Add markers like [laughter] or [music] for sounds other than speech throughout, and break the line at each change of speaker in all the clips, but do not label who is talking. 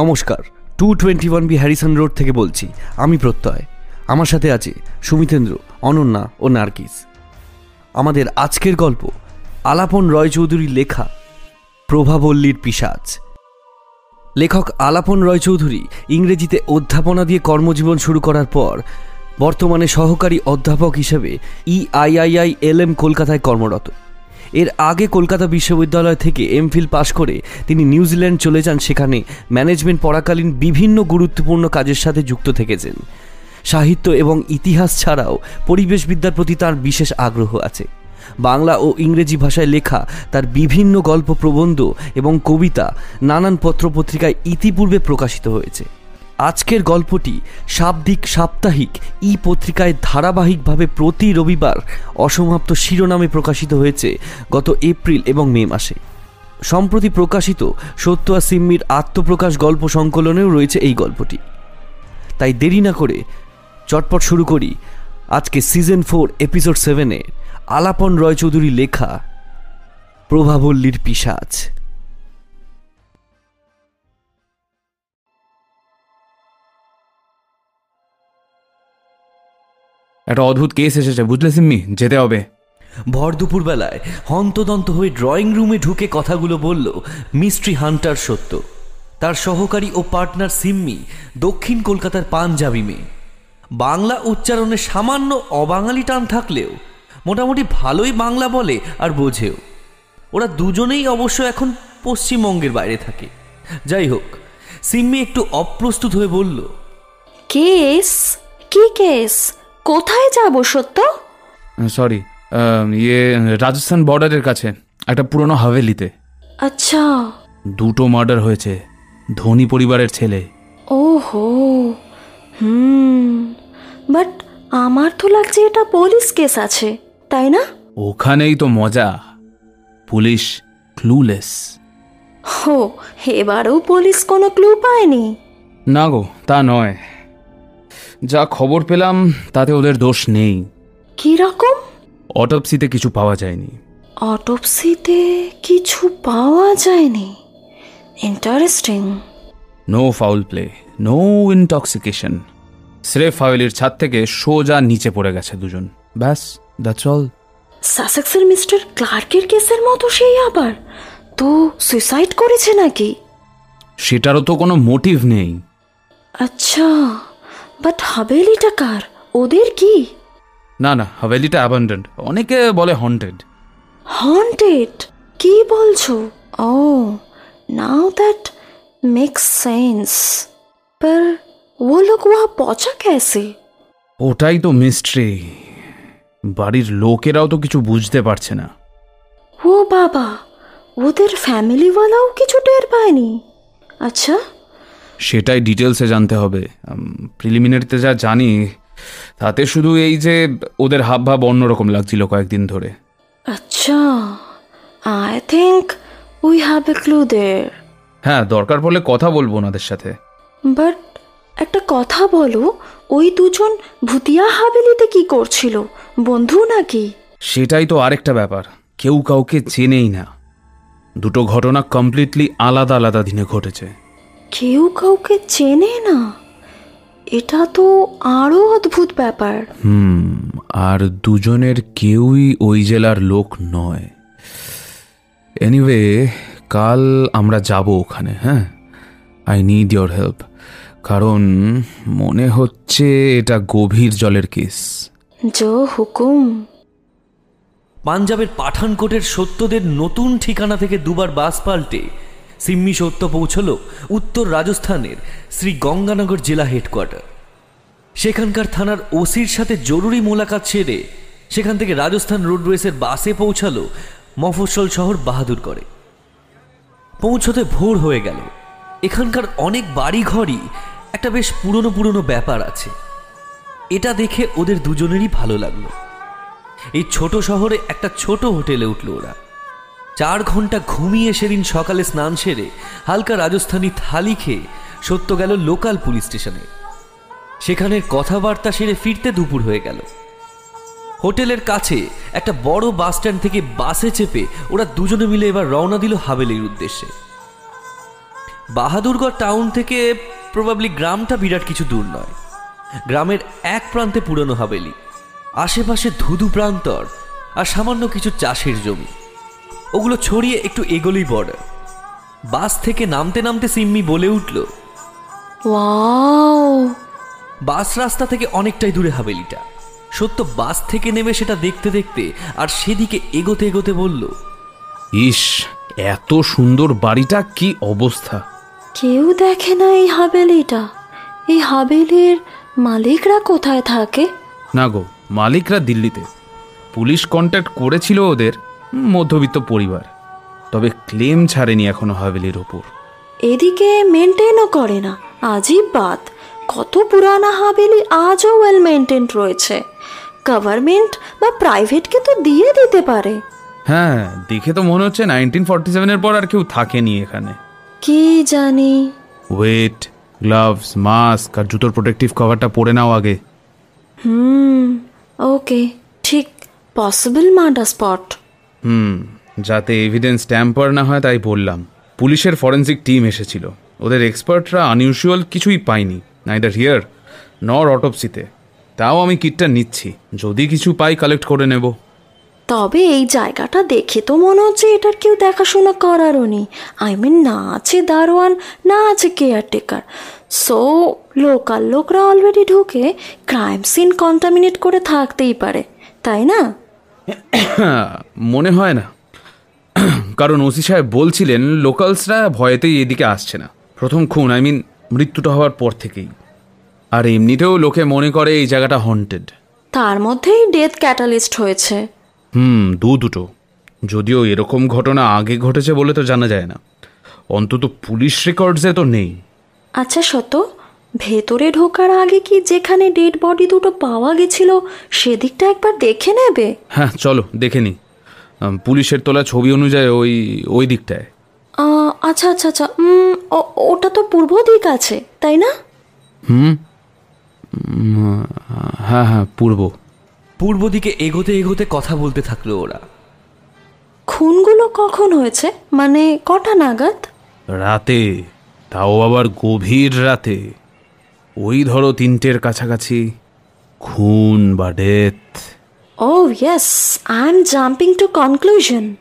নমস্কার two twenty one B Harrison road থেকে বলছি, আমি প্রত্যয়। আমার সাথে আছে সুমিতেন্দ্র, অনন্যা ও নার্গিস। আমাদের আজকের গল্প, আলাপন রয় চৌধুরীর লেখা, প্রভাবল্লীর পিসাজ। লেখক আলাপন রয় চৌধুরী ইংরেজিতে অধ্যাপনা দিয়ে কর্মজীবন শুরু করার পর, বর্তমানে সহকারী অধ্যাপক হিসেবে ইআইআইআই এল এম কলকাতায় কর্মরত। এর আগে কলকাতা বিশ্ববিদ্যালয় থেকে এমফিল পাশ করে তিনি নিউজিল্যান্ড চলে যান, সেখানে ম্যানেজমেন্ট পড়াকালীন বিভিন্ন গুরুত্বপূর্ণ কাজের সাথে যুক্ত থেকেছেন। সাহিত্য এবং ইতিহাস ছাড়াও পরিবেশবিদ্যার প্রতি তার বিশেষ আগ্রহ আছে। বাংলা ও ইংরেজি ভাষায় লেখা, তার বিভিন্ন গল্প প্রবন্ধ এবং কবিতা নানান পত্রপত্রিকায় ইতিপূর্বে প্রকাশিত হয়েছে। আজকের গল্পটি শাব্দিক সাপ্তাহিক ই পত্রিকায় ধারাবাহিকভাবে প্রতি রবিবার অসমাপ্ত শিরোনামে প্রকাশিত হয়েছে গত এপ্রিল এবং মে মাসে। সম্প্রতি প্রকাশিত সত্যা সিম্মির আত্মপ্রকাশ গল্প সংকলনেও রয়েছে এই গল্পটি। তাই দেরি না করে চটপট শুরু করি আজকে সিজন ফোর, এপিসোড সেভেনে আলাপন রয়চৌধুরী লেখা প্রভাবল্লীর পিসাজ
একটা অদ্ভুত কেস এসেছে বুঝলে সিম্মি? যেতে হবে।
ভর দুপুরবেলায় হন্তদন্ত হয়ে ড্রয়িং রুমে ঢুকে কথাগুলো বলল মিস্ট্রি হান্টার সত্য। তার সহকারী ও পার্টনার সিম্মি দক্ষিণ কলকাতার পাঞ্জাবি মেয়ে। বাংলা উচ্চারণে সামান্য অবাঙালি টান থাকলেও মোটামুটি ভালোই বাংলা বলে আর বোঝেও। ওরা দুজনেই অবশ্য এখন পশ্চিমবঙ্গের বাইরে থাকে। যাই হোক সিম্মি একটু অপ্রস্তুত হয়ে বলল
কেস? কি কেস? কোথায় যাব সত্য?
সরি ইয়ে রাজস্থান বর্ডারের কাছে একটা পুরনো হাভেলিতে।
আচ্ছা।
দুটো মার্ডার হয়েছে ধনী পরিবারের ছেলে।
ওহো হুম বাট আমার তো লাগছে এটা পুলিশ কেস আছে তাই না?
ওখানেই তো মজা পুলিশ ক্লুলেস
হো এবারেও পুলিশ কোনো ক্লু পায়নি।
না গো তা নয়। যা খবর পেলাম তাতে ওদের দোষ নেই।
কি রকম
অটপসিতে কিছু পাওয়া যায়নি।
অটোপসিতে কিছু পাওয়া যায়নি? Interesting
no foul play no intoxication স্রেফ হাভেলির ছাদ থেকে সোজা নিচে পড়ে গেছে দুজন। ব্যাস দ্যাটস অল
সাসেক্সের মিস্টার ক্লার্কের কেসের মতো সেই আবার। তো সুইসাইড করেছে নাকি?
সেটারও তো কোনো মোটিভ নেই।
আচ্ছা। বাট হাভেলিটা কার? ওদের কি?
না না হাভেলিটা অ্যাবান্ডেন্ড অনেকে বলে হন্টেড
হন্টেড কি বলছো? ও নাও দ্যাট মেক্স সেন্স পর ও লোক ওয়া পচা ক্যাসে
ওটাই তো মিস্ট্রি বাড়ির লোকেরাও তো কিছু বুঝতে পারছে না।
ও বাবা ওদের ফ্যামিলিওয়ালাও কিছু টের পায়নি। আচ্ছা
সেটাই ডিটেলসে জানতে হবে। প্রিলিমিনারিতে যা জানি তাতে শুধু এই যে ওদের হাব ভাব অন্যরকম লাগছিল কয়েকদিন ধরে।
আচ্ছা I think we have a clue দের
হ্যাঁ দরকার পড়লে কথা বলব ওনাদের সাথে।
বাট একটা কথা বলো ওই দুজন ভুতিয়া হাভেলিতে কি করছিল? বন্ধু নাকি?
সেটাই তো আরেকটা ব্যাপার কেউ কাউকে চেনেই না। দুটো ঘটনা কমপ্লিটলি আলাদা আলাদা দিনে ঘটেছে।
কেউ কাউকে চেনে না? এটা তো আরও অদ্ভুত ব্যাপার।
হুম আর দুজনের কেউই ওই জেলার লোক নয়। এনিওয়ে কাল আমরা যাব ওখানে হ্যাঁ? আই নিড ইয়োর হেল্প কারণ মনে হচ্ছে এটা গভীর জলের কেস।
জো হুকুম।
পাঞ্জাবের পাঠানকোটের সত্যদের নতুন ঠিকানা থেকে দুবার বাস পাল্টে সিম্মি সত্য পৌঁছল উত্তর রাজস্থানের শ্রী গঙ্গানগর জেলা হেডকোয়ার্টার সেখানকার থানার ওসির সাথে জরুরি মোলাকাত সেরে সেখান থেকে রাজস্থান রোড রেসের বাসে পৌঁছালো মফস্বল শহর বাহাদুর করে পৌঁছতে ভোর হয়ে গেল। এখানকার অনেক বাড়ি ঘরই একটা বেশ পুরনো পুরনো ব্যাপার আছে। এটা দেখে ওদের দুজনেরই ভালো লাগল। এই ছোট শহরে একটা ছোট হোটেলে উঠল ওরা। চার ঘণ্টা ঘুমিয়ে সেদিন সকালে স্নান সেরে হালকা রাজস্থানী থালি খেয়ে সত্য গেল লোকাল পুলিশ স্টেশনে। সেখানের কথাবার্তা সেরে ফিরতে দুপুর হয়ে গেল। হোটেলের কাছে একটা বড় বাস স্ট্যান্ড থেকে বাসে চেপে ওরা দুজনে মিলে এবার রওনা দিল হাভেলির উদ্দেশ্যে। বাহাদুরগড় টাউন থেকে প্রবাবলি গ্রামটা বিরাট কিছু দূর নয়। গ্রামের এক প্রান্তে পুরনো হাভেলি আশেপাশে ধুধু প্রান্তর আর সামান্য কিছু চাষের জমি। ওগুলো ছড়িয়ে একটু এগোলেই বর্ডার বাস থেকে নামতে নামতে সিম্মি বলে উঠল
ওয়াও।
বাস রাস্তা থেকে অনেকটাই দূরে হাভেলিটা সত্য বাস থেকে নেমে সেটা দেখতে দেখতে আর সেদিকে এগোতে এগোতে বলল
ইস এত সুন্দর বাড়িটা কি অবস্থা।
কেউ দেখে না এই হাবেলিটা। এই হাবেলির মালিকরা কোথায় থাকে?
না গো মালিকরা দিল্লিতে। পুলিশ কন্ট্যাক্ট করেছিল ওদের মধ্যবিত্ত পরিবার। তবে ক্লেম ছাড়েনি এখনও হাভেলির ওপর।
এদিকে মেনটেনও করে না আজই বাদ। কত পুরানা হাবেলি আজও ওয়েল মেনটেন রয়েছে। গভর্নমেন্ট বা প্রাইভেটকে তো দিয়ে দিতে পারে।
হ্যাঁ দেখে তো মনে হচ্ছে নাইনটিন ফর্টি সেভেনের পর আর কেউ থাকেনি এখানে।
কি জানি।
ওয়েট গ্লাভস মাস্ক আর জুতোর প্রোটেক্টিভ কভারটা পরে নাও আগে।
হুম ওকে ঠিক পসিবল মার্ডার স্পট
হুম, যাতে এভিডেন্স ট্যাম্পার না হয় তাই বললাম। পুলিশের ফরেন্সিক টিম এসেছিল। ওদের এক্সপার্টরা আনইউজুয়াল কিছুই পায়নি। নাইদার হিয়ার নর অটোপসিতে তাও আমি কিটটা নিচ্ছি। যদি কিছু পাই কালেক্ট করে নেব।
তবে এই জায়গাটা দেখে তো মনে হচ্ছে এটার কেউ দেখাশোনা করারও নেই। আই মিন না আছে দারোয়ান, না আছে কেয়ারটেকার সো লোকাল লোকরা অলরেডি ঢুকে ক্রাইম সিন কন্টামিনেট করে থাকতেই পারে। তাই না? [coughs]
মনে হয় না। [coughs] কারণ ওসি সাহেব বলছিলেন লোকালসরা ভয়েতেই এদিকে আসছে না। প্রথম খুন আই মিন মৃত্যুটা হওয়ার পর থেকেই। আর এমনিতেও লোকে মনে করে এই জায়গাটা হন্টেড
তার মধ্যেই ডেথ ক্যাটালিস্ট হয়েছে।
হুম দু দুটো। যদিও এরকম ঘটনা আগে ঘটেছে বলে তো জানা যায় না। অন্তত পুলিশ রেকর্ডসে তো নেই।
আচ্ছা শত ভেতরে ঢোকার আগে কি যেখানে ডেড বডি দুটো পাওয়া গেছিল সেদিকটা একবার দেখে নেবে?
হ্যাঁ চলো দেখে নি পুলিশের তোলা ছবি অনুযায়ী ওই ওই দিকটায়।
আচ্ছা আচ্ছা আচ্ছা ও- ওটা তো পূর্ব দিক আছে তাই না?
হুম? হ্যাঁ হ্যাঁ পূর্ব।
পূর্ব দিকে এগোতে এগোতে কথা বলতে থাকল ওরা।
খুনগুলো কখন হয়েছে? মানে কটা নাগাদ?
রাতে তাও আবার গভীর রাতে। ওই ধরো তিনটের কাছাকাছি। খুন বা death.
O yes I am jumping to conclusion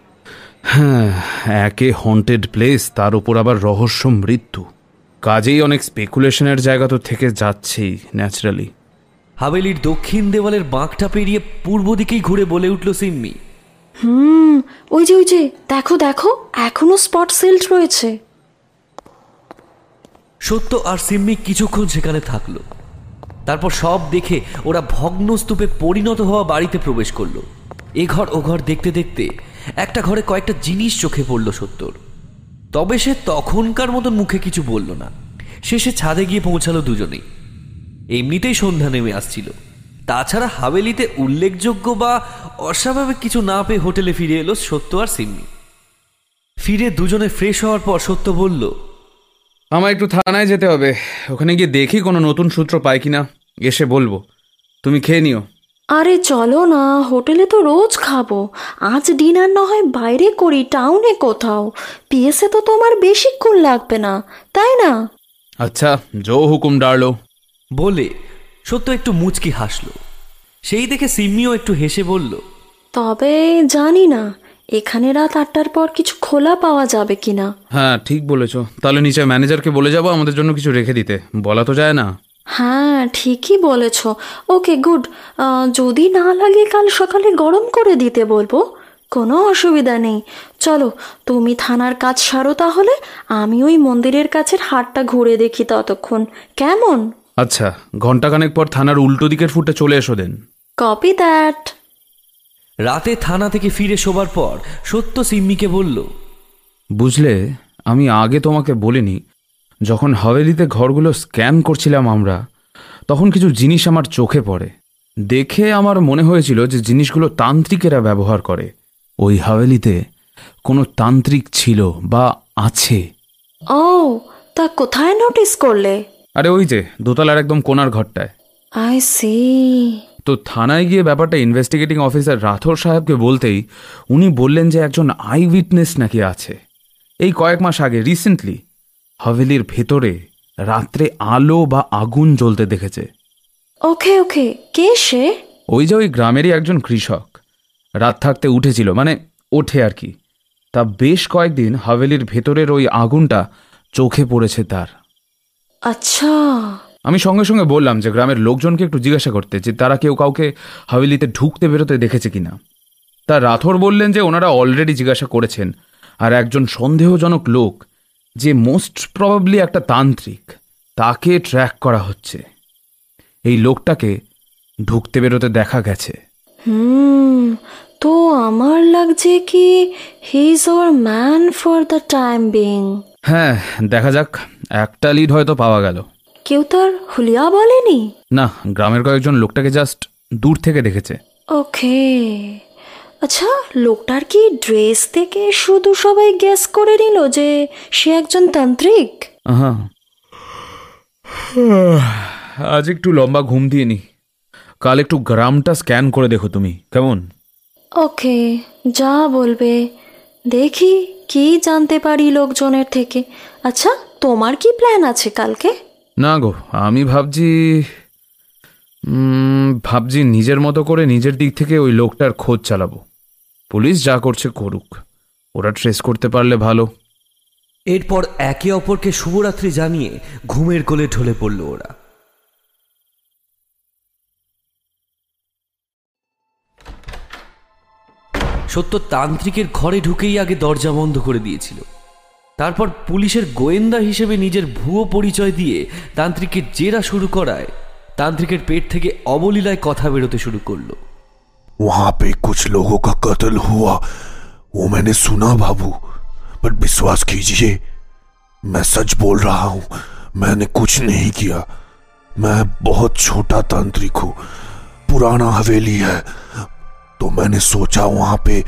হ্যাঁ একে হন্টেড প্লেস তার উপর আবার রহস্য মৃত্যু। কাজেই অনেক স্পেকুলেশনের জায়গা তো থেকে যাচ্ছেই ন্যাচারালি
হাভেলির দক্ষিণ দেওয়ালের বাঁকটা পেরিয়ে পূর্ব দিকেই ঘুরে বলে উঠল সিম্মি।
হুম ওই যে ওই যে দেখো দেখো এখনও স্পট সিল্ড রয়েছে।
সত্য আর সিম্মি কিছুক্ষণ সেখানে থাকল। তারপর সব দেখে ওরা ভগ্নস্তূপে পরিণত হওয়া বাড়িতে প্রবেশ করল। এ ঘর ও ঘর দেখতে দেখতে একটা ঘরে কয়েকটা জিনিস চোখে পড়ল সত্যর তবে সে তখনকার মতন মুখে কিছু বলল না। শেষে ছাদে গিয়ে পৌঁছালো দুজনেই। এমনিতেই সন্ধ্যা নেমে আসছিল। তাছাড়া হাভেলিতে উল্লেখযোগ্য বা অস্বাভাবিক কিছু না পেয়ে হোটেলে ফিরে এলো সত্য আর সিম্মি ফিরে দুজনে ফ্রেশ হওয়ার পর সত্য বলল
আমার একটু থানায় যেতে হবে। ওখানে গিয়ে দেখি কোনো নতুন সূত্র পাই কিনা। এসে বলব। তুমি খেয়ে নিও।
আরে চলো না হোটেলে তো রোজ খাব। আজ ডিনার না হয় বাইরে করি টাউনে কোথাও। পিএসে তো তোমার বেশিক্ষণ লাগবে না তাই না?
আচ্ছা জো হুকুম ডারলো।
বলে সত্য একটু মুচকি হাসলো। সেই দেখে সিম্মিও একটু হেসে বলল
তবে জানি না এখানে রাত আটটার পর কিছু খোলা পাওয়া যাবে কিনা?
হ্যাঁ ঠিক বলেছ। তাহলে নিচে ম্যানেজারকে বলে যাব আমাদের জন্য কিছু রেখে দিতে। বলা তো যায় না।
হ্যাঁ ঠিকই বলেছ। Okay good. যদি না লাগে কাল সকালে গরম করে দিতে বলব। কোনো অসুবিধা নেই। চলো তুমি থানার কাজ সারো তাহলে আমি ওই মন্দিরের কাছের হাটটা ঘুরে দেখি ততক্ষণ। কেমন?
আচ্ছা ঘন্টাখানেক পর থানার উল্টো দিকের ফুটে চলে এসো দেন
কপি দ্যাট
রাতে থানা থেকে ফিরে শোবার পর সত্য সিম্মিকে বলল
বুঝলে আমি আগে তোমাকে বলিনি যখন হাভেলিতে ঘরগুলো স্ক্যান করছিলাম আমরা তখন কিছু জিনিস আমার চোখে পড়ে। দেখে আমার মনে হয়েছিল যে জিনিসগুলো তান্ত্রিকেরা ব্যবহার করে। ওই হাভেলিতে কোনো তান্ত্রিক ছিল বা আছে।
ও তা কোথায় নোটিস করলে?
আরে ওই যে দোতলার একদম কোনার ঘরটায়।
আই সি
তো থানায় গিয়ে ব্যাপারটা ইনভেস্টিগেটিং অফিসার রাথোর সাহেবকে বলতেই উনি বললেন যে একজন আই উইটনেস নাকি আছে। এই কয়েক মাস আগে রিসেন্টলি হাভেলির ভেতরে রাত্রে আলো বা আগুন জ্বলতে দেখেছে।
ওকে ওকে কে সে?
ওই যে ওই গ্রামেরই একজন কৃষক। রাত থাকতে উঠেছিল মানে ওঠে আর কি। তা বেশ কয়েকদিন হাভেলির ভেতরের ওই আগুনটা চোখে পড়েছে তার।
আচ্ছা।
আমি সঙ্গে সঙ্গে বললাম যে গ্রামের লোকজনকে একটু জিজ্ঞাসা করতে যে তারা কেউ কাউকে হাভেলিতে ঢুকতে বেরোতে দেখেছে কিনা। তা রাথোর বললেন যে ওনারা অলরেডি জিজ্ঞাসা করেছেন আর একজন সন্দেহজনক লোক যে মোস্ট প্রবাবলি একটা তান্ত্রিক তাকে ট্র্যাক করা হচ্ছে। এই লোকটাকে ঢুকতে বেরোতে দেখা গেছে।
হুম তো আমার লাগছে কি he is our man for the time being
হ্যাঁ দেখা যাক। একটা লিড হয়তো পাওয়া গেল।
কেউ তার হুলিয়া বলেনি?
না গ্রামের কয়েকজন লোকটাকে জাস্ট দূর থেকে দেখেছে।
ওকে। আচ্ছা লোকটার কি ড্রেস থেকে শুধু সবাই গ্যাস করে নিল যে সে একজন তান্ত্রিক?
হ্যাঁ আজ একটু লম্বা ঘুম দিয়ে নি। কাল একটু গ্রামটা স্ক্যান করে দেখো তুমি কেমন?
ওকে যা বলবে। দেখি কি জানতে পারি লোকজনের থেকে। আচ্ছা তোমার কি প্ল্যান আছে কালকে?
না গো, আমি ভাবছি ভাবছি নিজের মতো করে নিজের দিক থেকে ওই লোকটার খোঁজ চালাবো। পুলিশ যা করছে করুক, ওরা ট্রেস করতে পারলে ভালো।
এরপর একে অপরকে শুভরাত্রি জানিয়ে ঘুমের কোলে ঢলে পড়ল ওরা। সত্য তান্ত্রিকের ঘরে ঢুকেই আগে দরজা বন্ধ করে দিয়েছিল। তারপর পুলিশের গোয়েন্দা হিসেবে নিজের ভুয়ো পরিচয় দিয়ে তান্ত্রিকের জেরা শুরু করায় তান্ত্রিকের পেট থেকে অবলীলায় কথা বেরোতে শুরু করলো
वहां पे कुछ लोगों का कत्ल हुआ वो मैंने सुना बाबू पर विश्वास कीजिए मैं सच बोल रहा हूं मैंने कुछ नहीं किया मैं बहुत छोटा तांत्रिक हूं पुराना हवेली है तो मैंने सोचा वहां पे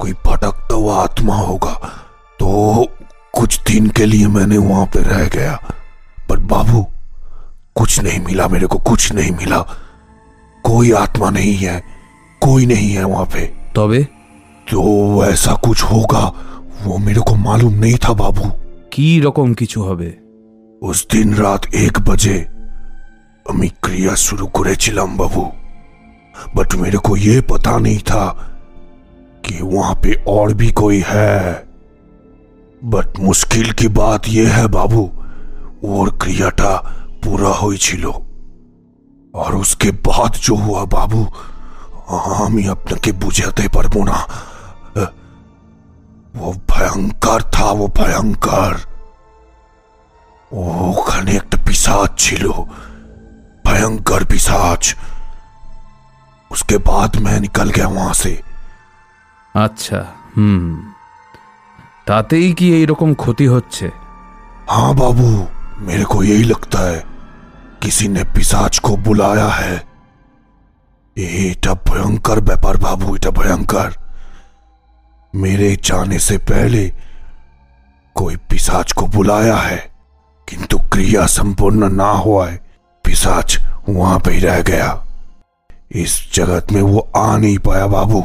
कोई भटकता हुआ आत्मा होगा तो कुछ दिन के लिए मैंने वहां पे रह गया पर बाबू कुछ नहीं मिला मेरे को कुछ नहीं मिला कोई आत्मा नहीं है कोई नहीं है वहां पे
তবে
तो ऐसा कुछ होगा वो मेरे को मालूम नहीं था बाबू
কি রকম কিছু হবে
उस दिन रात एक बजे আমি ক্রিয়া শুরু করেছিলাম বাবু बट मेरे को ये पता नहीं था कि वहां पे और भी कोई है बट मुश्किल की बात ये है बाबू ওর ক্রিয়াটা পুরা হয়েছিল আর उसके बाद जो हुआ বাবু আমি আপনাকে বুঝাতে পারবো না वो भयंकर था वो भयंकर ওখানে একটা পিসাজ ছিল भयंकर पिसाच उसके बाद मैं निकल गया वहां से
আচ্ছা হুম তাতেই কি এইরকম ক্ষতি হচ্ছে
हाँ बाबू मेरे को यही लगता है किसी ने पिसाच को बुलाया है এটা ভয়ঙ্কর ব্যাপার বাবু এটা ভয়ঙ্কর मेरे जाने से पहले कोई पिसाच को बुलाया है किंतु क्रिया संपूर्ण ना हुआ है पिसाच वहां पे ही रह गया इस जगत में वो आ नहीं पाया बाबू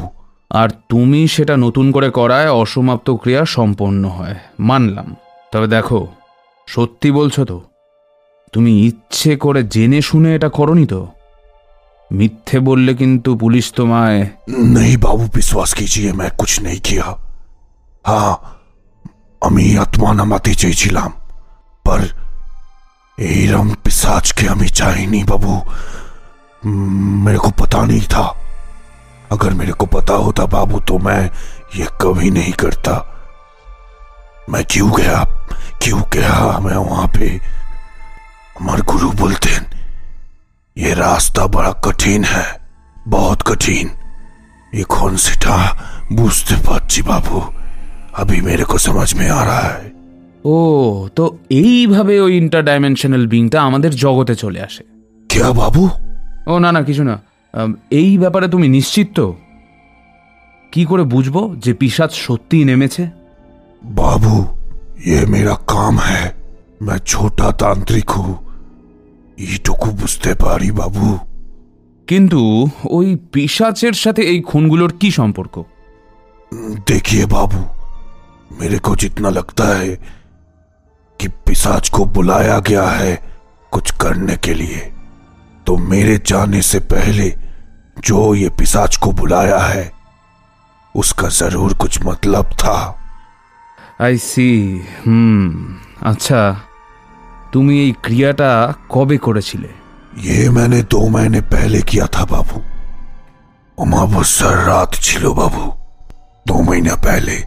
আর তুমি সেটা নতুন করে করায় অসমাপ্ত ক্রিয়া সম্পন্ন হয় মানলাম তবে দেখো সত্যি বলছো তো তুমি ইচ্ছে করে জেনে শুনে এটা করনি তো মিথ্যে বললে কিন্তু পুলিশ তোমায়
नहीं बाबू विश्वास कीजिए मैं कुछ नहीं किया हाँ আমি আত্মা নামাতে চেয়েছিলাম पर এইরম পিসাজকে আমি চাইনি बाबू मेरे को पता नहीं था अगर मेरे को पता होता बाबू तो मैं ये कभी नहीं करता मैं क्यों गया क्यों गया मैं वहां पे हमारे गुरु बोलते हैं ये रास्ता बड़ा कठिन है बहुत कठिन এখন সেটা বুঝতে পারছি বাবু अभी मेरे को समझ में आ रहा है
ও তো এইভাবে ওই ইন্টার ডাইমেনশনাল বিংটা আমাদের জগতে চলে আসে
क्या बाबू
ও না না কিছু না আম, এই ব্যাপারে তুমি নিশ্চিত তো কি করে বুঝবো যে পিসাজ সত্যিই নেমেছে
बाबू ये मेरा काम है मैं छोटा तांत्रिक हूँ এইটুকু বুঝতে পারি বাবু
কিন্তু ওই পিসাচের সাথে এই খুনগুলোর কি সম্পর্ক
देखिए बाबू मेरे को जितना लगता है कि पिशाच को बुलाया गया है कुछ करने के लिए तो मेरे जाने से पहले जो ये पिशाच को बुलाया है उसका जरूर कुछ मतलब था
আই সি হুম আচ্ছা তুমি এই ক্রিয়াটা কবে করেছিলে
ये मैंने दो महीने पहले किया था बाबू অমাবস্যার রাত ছিল বাবু দু মহিনা पहले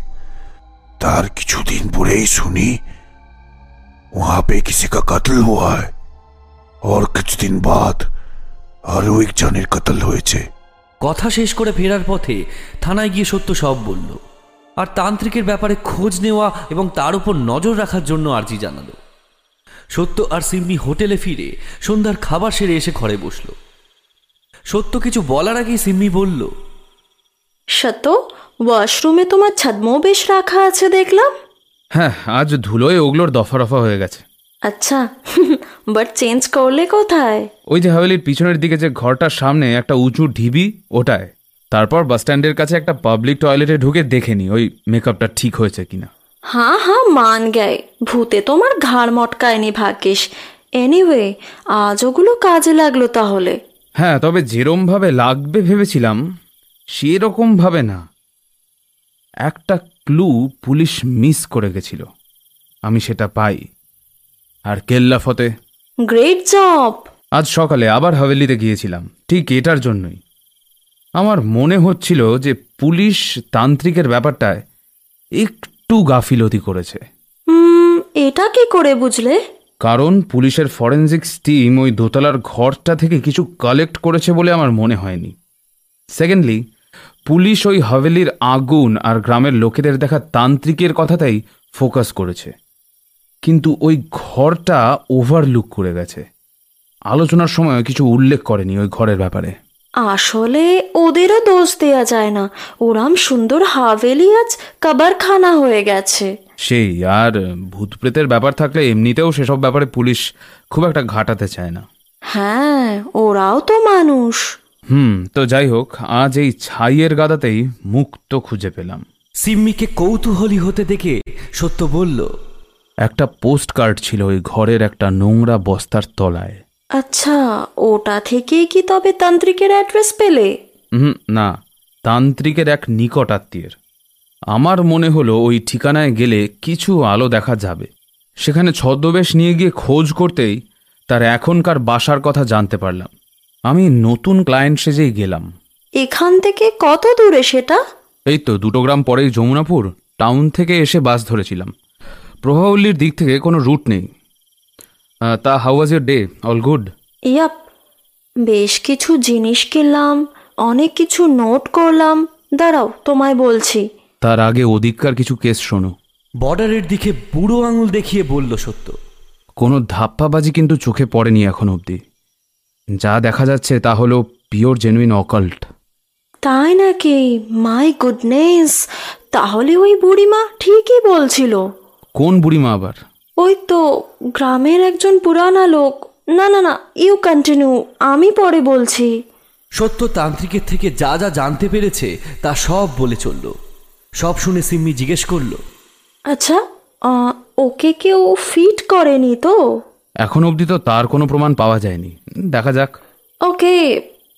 তার কিছুদিন পরেই শুনি वहां पे किसी का कत्ल हुआ है और कुछ दिन बाद আরও একজনের কতল হয়েছে।
কথা শেষ করে ফেরার পথে থানায় গিয়ে সত্য সব বলল। আর তান্ত্রিকের ব্যাপারে খোঁজ নেওয়া এবং তার উপর নজর রাখার জন্য আর্জি জানালো। সত্য আর সিম্মি হোটেলে ফিরে সন্ধ্যার খাবার সেরে এসে ঘরে বসল। সত্য কিছু বলার আগেই সিম্মি বলল
সত্য ওয়াশরুমে তোমার ছদ্মও বেশ রাখা আছে দেখলাম।
হ্যাঁ আজ ধুলোয় ওগুলোর দফা রফা হয়ে গেছে।
আচ্ছা [laughs] বাট চেঞ্জ করলে কোথায়?
ওই যে হাভেলির পিছনের দিকে যে ঘরটার সামনে একটা উঁচু ঢিবি ওটায়। তারপর বাস স্ট্যান্ডের কাছে একটা পাবলিক টয়লেটে ঢুকে দেখে নি ওই মেকআপটা ঠিক হয়েছে কিনা।
हाँ हाँ মান গায়ে। ভূতে তোমার ঘাড় মটকায়নি ভাগ্যিস। এনিওয়ে আজ ওগুলো কাজে লাগল তাহলে।
হ্যাঁ তবে যেরমভাবে লাগবে ভেবেছিলাম সেরকম ভাবে না। একটা ক্লু পুলিশ মিস করে গেছিল। আমি সেটা পাই। আর কেল্লা ফতে?
গ্রেট জব
আজ সকালে আবার হাভেলিতে গিয়েছিলাম। ঠিক এটার জন্যই। আমার মনে হচ্ছিল যে পুলিশ তান্ত্রিকের ব্যাপারটায় একটু গাফিলতি করেছে।
এটা কি করে বুঝলে?
কারণ পুলিশের ফরেনজিক্স টিম ওই দোতলার ঘরটা থেকে কিছু কালেক্ট করেছে বলে আমার মনে হয়নি। সেকেন্ডলি পুলিশ ওই হাভেলির আগুন আর গ্রামের লোকেদের দেখা তান্ত্রিকের কথাতেই ফোকাস করেছে। কিন্তু ওই ঘরটা ওভারলুক করে গেছে। আলোচনার সময় কিছু উল্লেখ করেনি ওই ঘরের ব্যাপারে।
আসলে ওদেরও দোষ দেয়া যায় না। ওরাম সুন্দর হাভেলি আজ কাবারখানা হয়ে গেছে।
সেই আর ভূত প্রেতের ব্যাপার থাকলে এমনিতেও সেসব ব্যাপারে পুলিশ খুব একটা ঘাটাতে চায় না।
হ্যাঁ ওরাও তো মানুষ।
হুম তো যাই হোক আজ এই ছাইয়ের গাদাতেই মুক্ত খুঁজে পেলাম।
সিম্মিকে কৌতূহলী হতে দেখে সত্য বলল
একটা পোস্ট কার্ড ছিল ওই ঘরের একটা নোংরা বস্তার তলায়।
আচ্ছা ওটা থেকেই কি তবে তান্ত্রিকের অ্যাড্রেস পেলে?
হুম না তান্ত্রিকের এক নিকট আত্মীয়ের। আমার মনে হলো ওই ঠিকানায় গেলে কিছু আলো দেখা যাবে। সেখানে ছদ্মবেশ নিয়ে গিয়ে খোঁজ করতেই তার এখনকার বাসার কথা জানতে পারলাম। আমি নতুন ক্লায়েন্ট সেজেই গেলাম।
এখান থেকে কত দূরে সেটা?
এই তো দুটো গ্রাম পরেই যমুনাপুর টাউন থেকে এসে বাস ধরেছিলাম। প্রভাবল্লির দিক থেকে কোনো রুট নেই। তা how was your day all good
yup বেশ কিছু জিনিস কিনলাম অনেক কিছু নোট করলাম। দাঁড়াও তোমায় বলছি।
তার আগে ওদিককার কিছু কেস শোনো।
বর্ডারের দিকে বুড়ো আঙুল দেখিয়ে বলল সত্য।
কোনো ধাপ্পাবাজি কিন্তু চোখে পড়েনি এখন অবধি। যা দেখা যাচ্ছে তা হলো পিওর জেনুইন অকাল্ট
তাই নাকি? মাই গুডনেস তাহলে ওই বুড়িমা ঠিকই বলছিল।
কোন বুড়িমা আবার?
ওই তো গ্রামের একজন পুরানা লোক। না না না ইউ কন্টিনিউ আমি পরে বলছি।
সত্য তান্ত্রিকের থেকে যা যা জানতে পেরেছে তা সব বলে চলল। সব শুনে সিম্মি জিজ্ঞেস করল
আচ্ছা ওকে কেউ ফিট করেনি তো?
এখন অবধি তো তার কোনো প্রমাণ পাওয়া যায়নি। দেখা যাক।
ওকে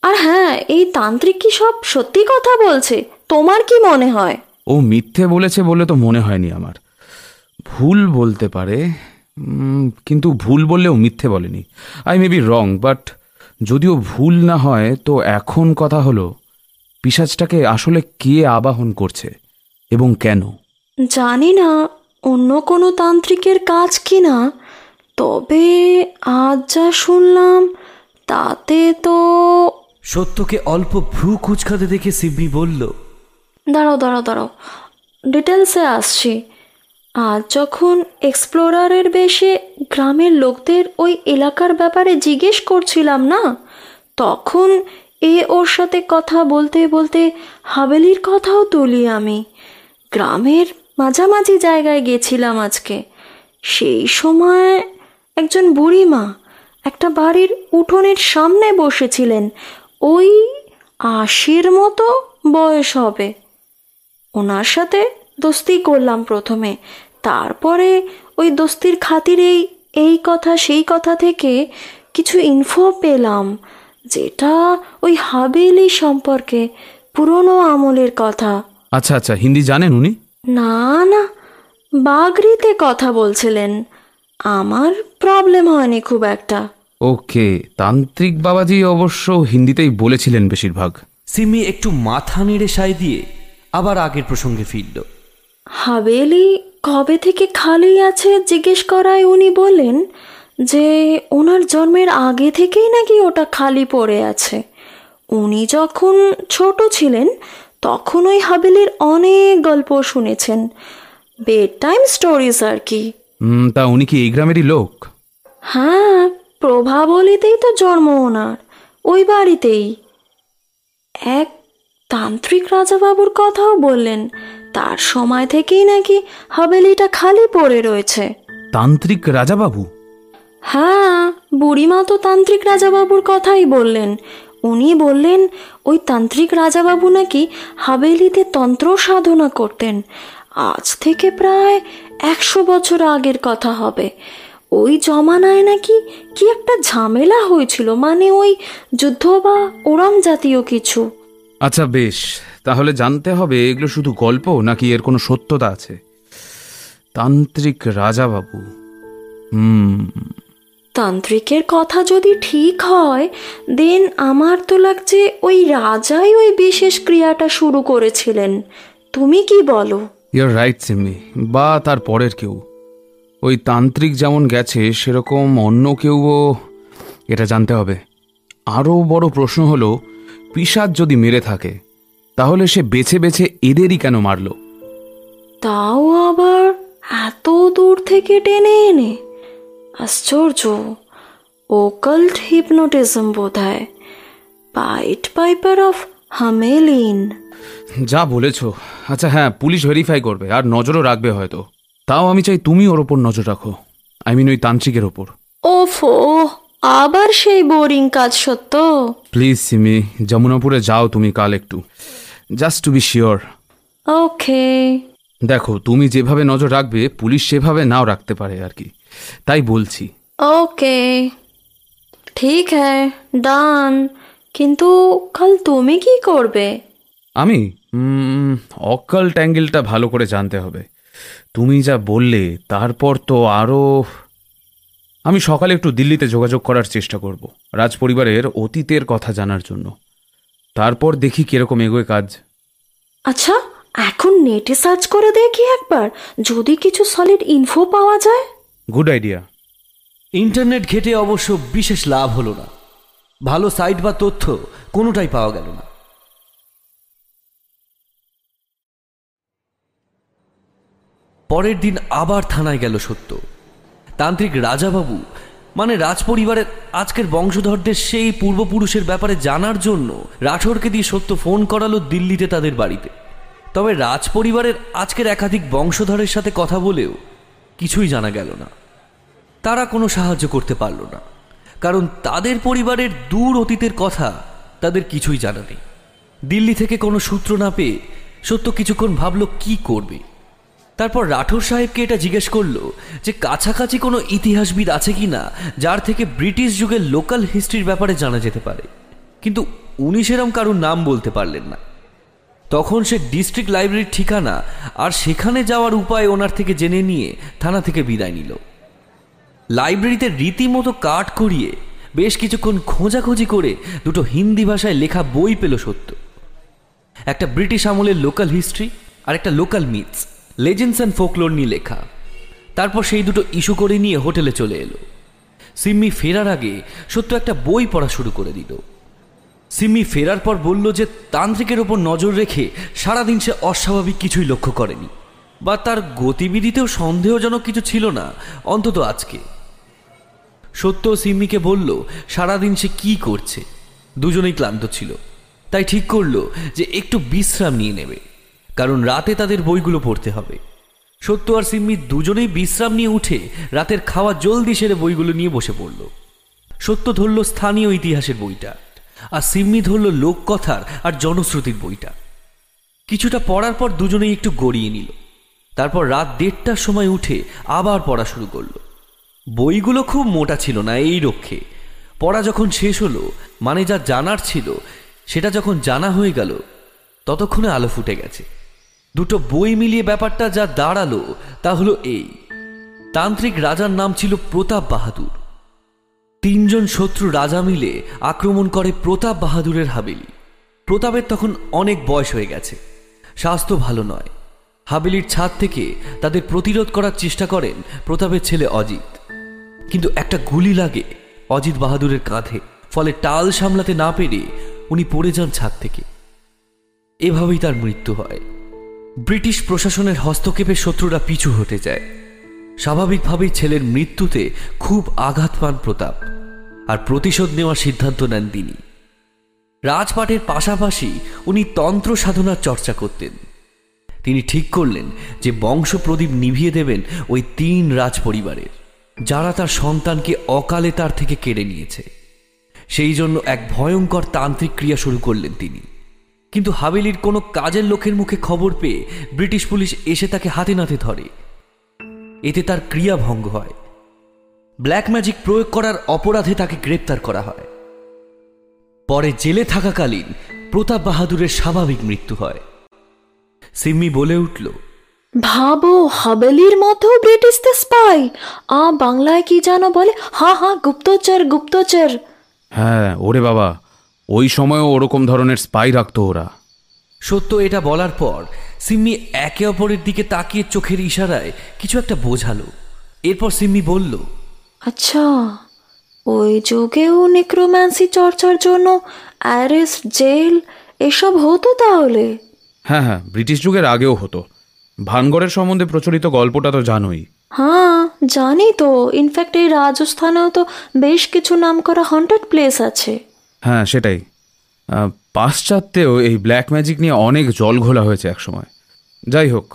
আর হ্যাঁ এই তান্ত্রিক কি সব সত্যি কথা বলছে? তোমার কি মনে হয়?
ও মিথ্যে বলেছে বলে তো মনে হয়নি আমার। ভুল বলতে পারে কিন্তু ভুল বললেও মিথ্যে বলেনি। I may be wrong but যদিও ভুল না হয় তো এখন কথা হলো পিসাজটাকে আসলে কে আবাহন করছে এবং কেন?
জানি না অন্য কোনো তান্ত্রিকের কাজ কি না তবে আজ যা শুনলাম তাতে তো
সত্যকে অল্প ভ্রু কুচকাতে দেখে সিম্মি বলল
দাঁড়াও দাঁড়াও দাঁড়াও ডিটেলসে আসছি। আজ যখন এক্সপ্লোরারের বেশে গ্রামের লোকদের ওই এলাকার ব্যাপারে জিজ্ঞেস করছিলাম না, তখন এ ওর সাথে কথা বলতে বলতে হাভেলির কথাও তুলি আমি। গ্রামের মাঝামাঝি জায়গায় গেছিলাম আজকে। সেই সময় একজন বুড়িমা একটা বাড়ির উঠোনের সামনে বসেছিলেন। ওই আশির মতো বয়স হবে। ওনার সাথে দোস্তি করলাম প্রথমে। তারপরে ওই দোস্তির খাতিরেই এই কথা সেই কথা থেকে কিছু ইনফো পেলাম যেটা ওই হাবেলি সম্পর্কে পুরনো আমলের কথা।
আচ্ছা আচ্ছা হিন্দি জানেন উনি?
না না বাগরিতে কথা বলছিলেন। আমার প্রবলেম হয়নি খুব একটা।
ওকে তান্ত্রিক বাবাজি অবশ্য হিন্দিতেই বলেছিলেন বেশিরভাগ।
সিমি একটু মাথা নেড়ে সাই দিয়ে আবার আগের প্রসঙ্গে ফিরল।
হাবেলি কবে থেকে খালি আছে জিজ্ঞেস করায় উনি বললেন যে ওনার জন্মের আগে থেকেই নাকি ওটা খালি পড়ে আছে। উনি যখন ছোট ছিলেন তখন ওই হাবেলির অনেক গল্প শুনেছেন। বেড টাইম স্টোরিজ আর কি।
তা উনি কি এই গ্রামেরই লোক?
হ্যাঁ প্রভাবলিতেই তো জন্ম ওনার ওই বাড়িতেই। এক তান্ত্রিক রাজাবাবুর কথাও বললেন তার সময় থেকেই নাকি হাবেলিটা খালি পড়ে রয়েছে।
তান্ত্রিক রাজাবাবু?
হ্যাঁ বুড়িমা তো তান্ত্রিক রাজাবাবুর কথাই বললেন। উনি বললেন ওই তান্ত্রিক রাজাবাবু নাকি হাবেলিতে তন্ত্র সাধনা করতেন। আজ থেকে প্রায় একশো বছর আগের কথা হবে। ওই জমানায় নাকি কি একটা ঝামেলা হয়েছিল মানে ওই যুদ্ধ বা ওরম জাতীয় কিছু।
আচ্ছা বেশ। তাহলে জানতে হবে এগুলো শুধু গল্প নাকি এর কোনো সত্যতা আছে? তান্ত্রিক রাজা বাবু হুম।
তান্ত্রিকের কথা যদি ঠিক হয় দেন আমার তো লাগছে ওই রাজাই ওই বিশেষ ক্রিয়াটা শুরু করেছিলেন। তুমি কি বলো?
ইউর রাইট সিমি বা তার পরের কেউ। ওই তান্ত্রিক যেমন গেছে সেরকম অন্য কেউও এটা জানতে হবে। আরও বড় প্রশ্ন হলো পিসাদ যদি মেরে থাকে তাহলে সে বেছে বেছে এদেরই কেন মারল?
তাও আবার এত দূর থেকে টেনে এনে। আশ্চর্য ওকাল্ট হিপনোটিজম বোধ হয় পাইট পাইপার অফ হামেলিন।
যা বলেছ। আচ্ছা হ্যাঁ পুলিশ ভেরিফাই করবে আর নজরও রাখবে হয়তো। তাও আমি চাই তুমি ওর ওপর নজর রাখো। আই মিন ওই তান্ত্রিকের ওপর।
ওফো আবার সেই বোরিং কাজ সত্য?
প্লিজ সিমি যমুনাপুরে যাও তুমি কাল একটু। Just to be sure
okay
দেখো তুমি যেভাবে নজর রাখবে পুলিশ সেভাবে নাও রাখতে পারে আর কি। তাই বলছি।
ওকে ঠিক হ্যাঁ ডান কিন্তু কাল তুমি কি করবে?
আমি? অকাল ট্যাঙ্গেলটা ভালো করে জানতে হবে। তুমি যা বললে তারপর তো আরও আমি সকালে একটু দিল্লিতে যোগাযোগ করার চেষ্টা করব রাজ পরিবারের অতীতের কথা জানার জন্য। তারপর দেখি কীরকম এগোয় কাজ।
আচ্ছা এখন নেটে সার্চ করে দেখি একবার যদি কিছু সলিড ইনফো পাওয়া যায়।
গুড আইডিয়া
ইন্টারনেট ঘেটে অবশ্য বিশেষ লাভ হলো না। ভালো সাইট বা তথ্য কোনোটাই পাওয়া গেল না। পরের দিন আবার থানায় গেল সত্য। তান্ত্রিক রাজাবাবু মানে রাজপরিবারের আজকের বংশধরদের সেই পূর্বপুরুষের ব্যাপারে জানার জন্য রাঠোরকে দিয়ে সত্য ফোন করালো দিল্লিতে তাদের বাড়িতে। তবে রাজপরিবারের আজকের একাধিক বংশধরের সাথে কথা বলেও কিছুই জানা গেল না। তারা কোনো সাহায্য করতে পারল না, কারণ তাদের পরিবারের দূর অতীতের কথা তাদের কিছুই জানা নেই। দিল্লি থেকে কোনো সূত্র না পেয়ে সত্য কিছুক্ষণ ভাবল, কি করবে? তারপর রাঠোর সাহেবকে এটা জিজ্ঞেস করল যে কাছাকাছি কোনো ইতিহাসবিদ আছে কি না যার থেকে ব্রিটিশ যুগের লোকাল হিস্ট্রির ব্যাপারে জানা যেতে পারে। কিন্তু উনি সেরম কারুর নাম বলতে পারলেন না। তখন সে ডিস্ট্রিক্ট লাইব্রেরির ঠিকানা আর সেখানে যাওয়ার উপায় ওনার থেকে জেনে নিয়ে থানা থেকে বিদায় নিল। লাইব্রেরিতে রীতিমতো কাঠ করিয়ে বেশ কিছুক্ষণ খোঁজাখুঁজি করে দুটো হিন্দি ভাষায় লেখা বই পেল সত্য। একটা ব্রিটিশ আমলের লোকাল হিস্ট্রি আর একটা local myths. Legends and folklore নিয়ে লেখা। তারপর সেই দুটো ইস্যু করে নিয়ে হোটেলে চলে এলো। সিম্মি ফেরার আগে সত্য একটা বই পড়া শুরু করে দিল। সিম্মি ফেরার পর বলল যে, তান্ত্রিকের ওপর নজর রেখে সারাদিন সে অস্বাভাবিক কিছুই লক্ষ্য করেনি। বা তার গতিবিধিতেও সন্দেহজনক কিছু ছিল না, অন্তত আজকে। সত্য সিম্মিকে বলল, সারাদিন সে কি করছে? দুজনেই ক্লান্ত ছিল। তাই ঠিক করল যে, একটু বিশ্রাম নিয়ে নেবে। কারণ রাতে তাদের বইগুলো পড়তে হবে। সত্য আর সিম্মি দুজনেই বিশ্রাম নিয়ে উঠে রাতের খাওয়া জলদি সেরে বইগুলো নিয়ে বসে পড়ল। সত্য ধরল স্থানীয় ইতিহাসের বইটা আর সিম্মি ধরল লোককথার আর জনশ্রুতির বইটা। কিছুটা পড়ার পর দুজনেই একটু গড়িয়ে নিল। তারপর রাত দেড়টার সময় উঠে আবার পড়া শুরু করল। বইগুলো খুব মোটা ছিল না এই রক্ষে। পড়া যখন শেষ হলো মানে যা জানার ছিল, সেটা যখন জানা হয়ে গেল, ততক্ষণে আলো ফুটে গেছে। দুটো বই মিলিয়ে ব্যাপারটা যা দাঁড়াল তা হলো এই। তান্ত্রিক রাজার নাম ছিল প্রতাপ বাহাদুর। তিনজন শত্রু রাজা মিলে আক্রমণ করে প্রতাপ বাহাদুরের হাবেলি। প্রতাপের তখন অনেক বয়স হয়ে গেছে। স্বাস্থ্য ভালো নয়। হাবেলির ছাদ থেকে তাদের প্রতিরোধ করার চেষ্টা করেন প্রতাপের ছেলে অজিত। কিন্তু একটা গুলি লাগে অজিত বাহাদুরের কাঁধে, ফলে টাল সামলাতে না পেরে উনি পড়ে যান ছাদ থেকে। এভাবেই তার মৃত্যু হয়। ব্রিটিশ প্রশাসনের হস্তক্ষেপে শত্রুরা পিছু হতে যায়। স্বাভাবিকভাবেই ছেলের মৃত্যুতে খুব আঘাত পান প্রতাপ, আর প্রতিশোধ নেওয়ার সিদ্ধান্ত নেন তিনি। রাজপাটের পাশাপাশি উনি তন্ত্র সাধনার চর্চা করতেন। তিনি ঠিক করলেন যে বংশ প্রদীপ নিভিয়ে দেবেন ওই তিন রাজ পরিবারের যারা তার সন্তানকে অকালে তার থেকে কেড়ে নিয়েছে। সেই জন্য এক ভয়ঙ্কর তান্ত্রিক ক্রিয়া শুরু করলেন তিনি। কিন্তু হাভেলির কোনো কাজের লোকের মুখে খবর পেয়ে ব্রিটিশ পুলিশ এসে তাকে হাতে নাতে ধরে। এতে তার ক্রিয়া ভঙ্গ হয়। ব্ল্যাক ম্যাজিক প্রয়োগ করার অপরাধে তাকে গ্রেপ্তার করা হয়। পরে জেলে থাকাকালীন প্রতাপ বাহাদুরের স্বাভাবিক মৃত্যু হয়। সিম্মি বলে উঠল
ভাবো হাবেলির মতো ব্রিটিশদের স্পাই। আ বাংলায় কি জানো বলে? হা হা গুপ্তচর গুপ্তচর।
হ্যাঁ ওরে বাবা ওই সময়ও ওরকম ধরনের স্পাই রাখতো ওরা।
সত্য এটা বলার পর সিম্মি একে অপরের দিকে তাকিয়ে চোখের ইশারায় কিছু একটা বোঝালো। এরপর সিম্মি বলল
আচ্ছা ওই যুগেও নেক্রোম্যান্সি চর্চার জন্য অ্যারেস্ট জেল এসব হতো তাহলে?
হ্যাঁ হ্যাঁ ব্রিটিশ যুগের আগেও হতো। ভানগড়ের সম্বন্ধে প্রচলিত গল্পটা তো জানোই।
হ্যাঁ জানি তো। ইনফ্যাক্ট এই রাজস্থানেও তো বেশ কিছু নাম করা হন্টেড প্লেস আছে।
হ্যাঁ সেটাই। পাশ্চাত্যেও এই ব্ল্যাক ম্যাজিক নিয়ে অনেক জল ঘোলা হয়েছে একসময়। যাই হোক।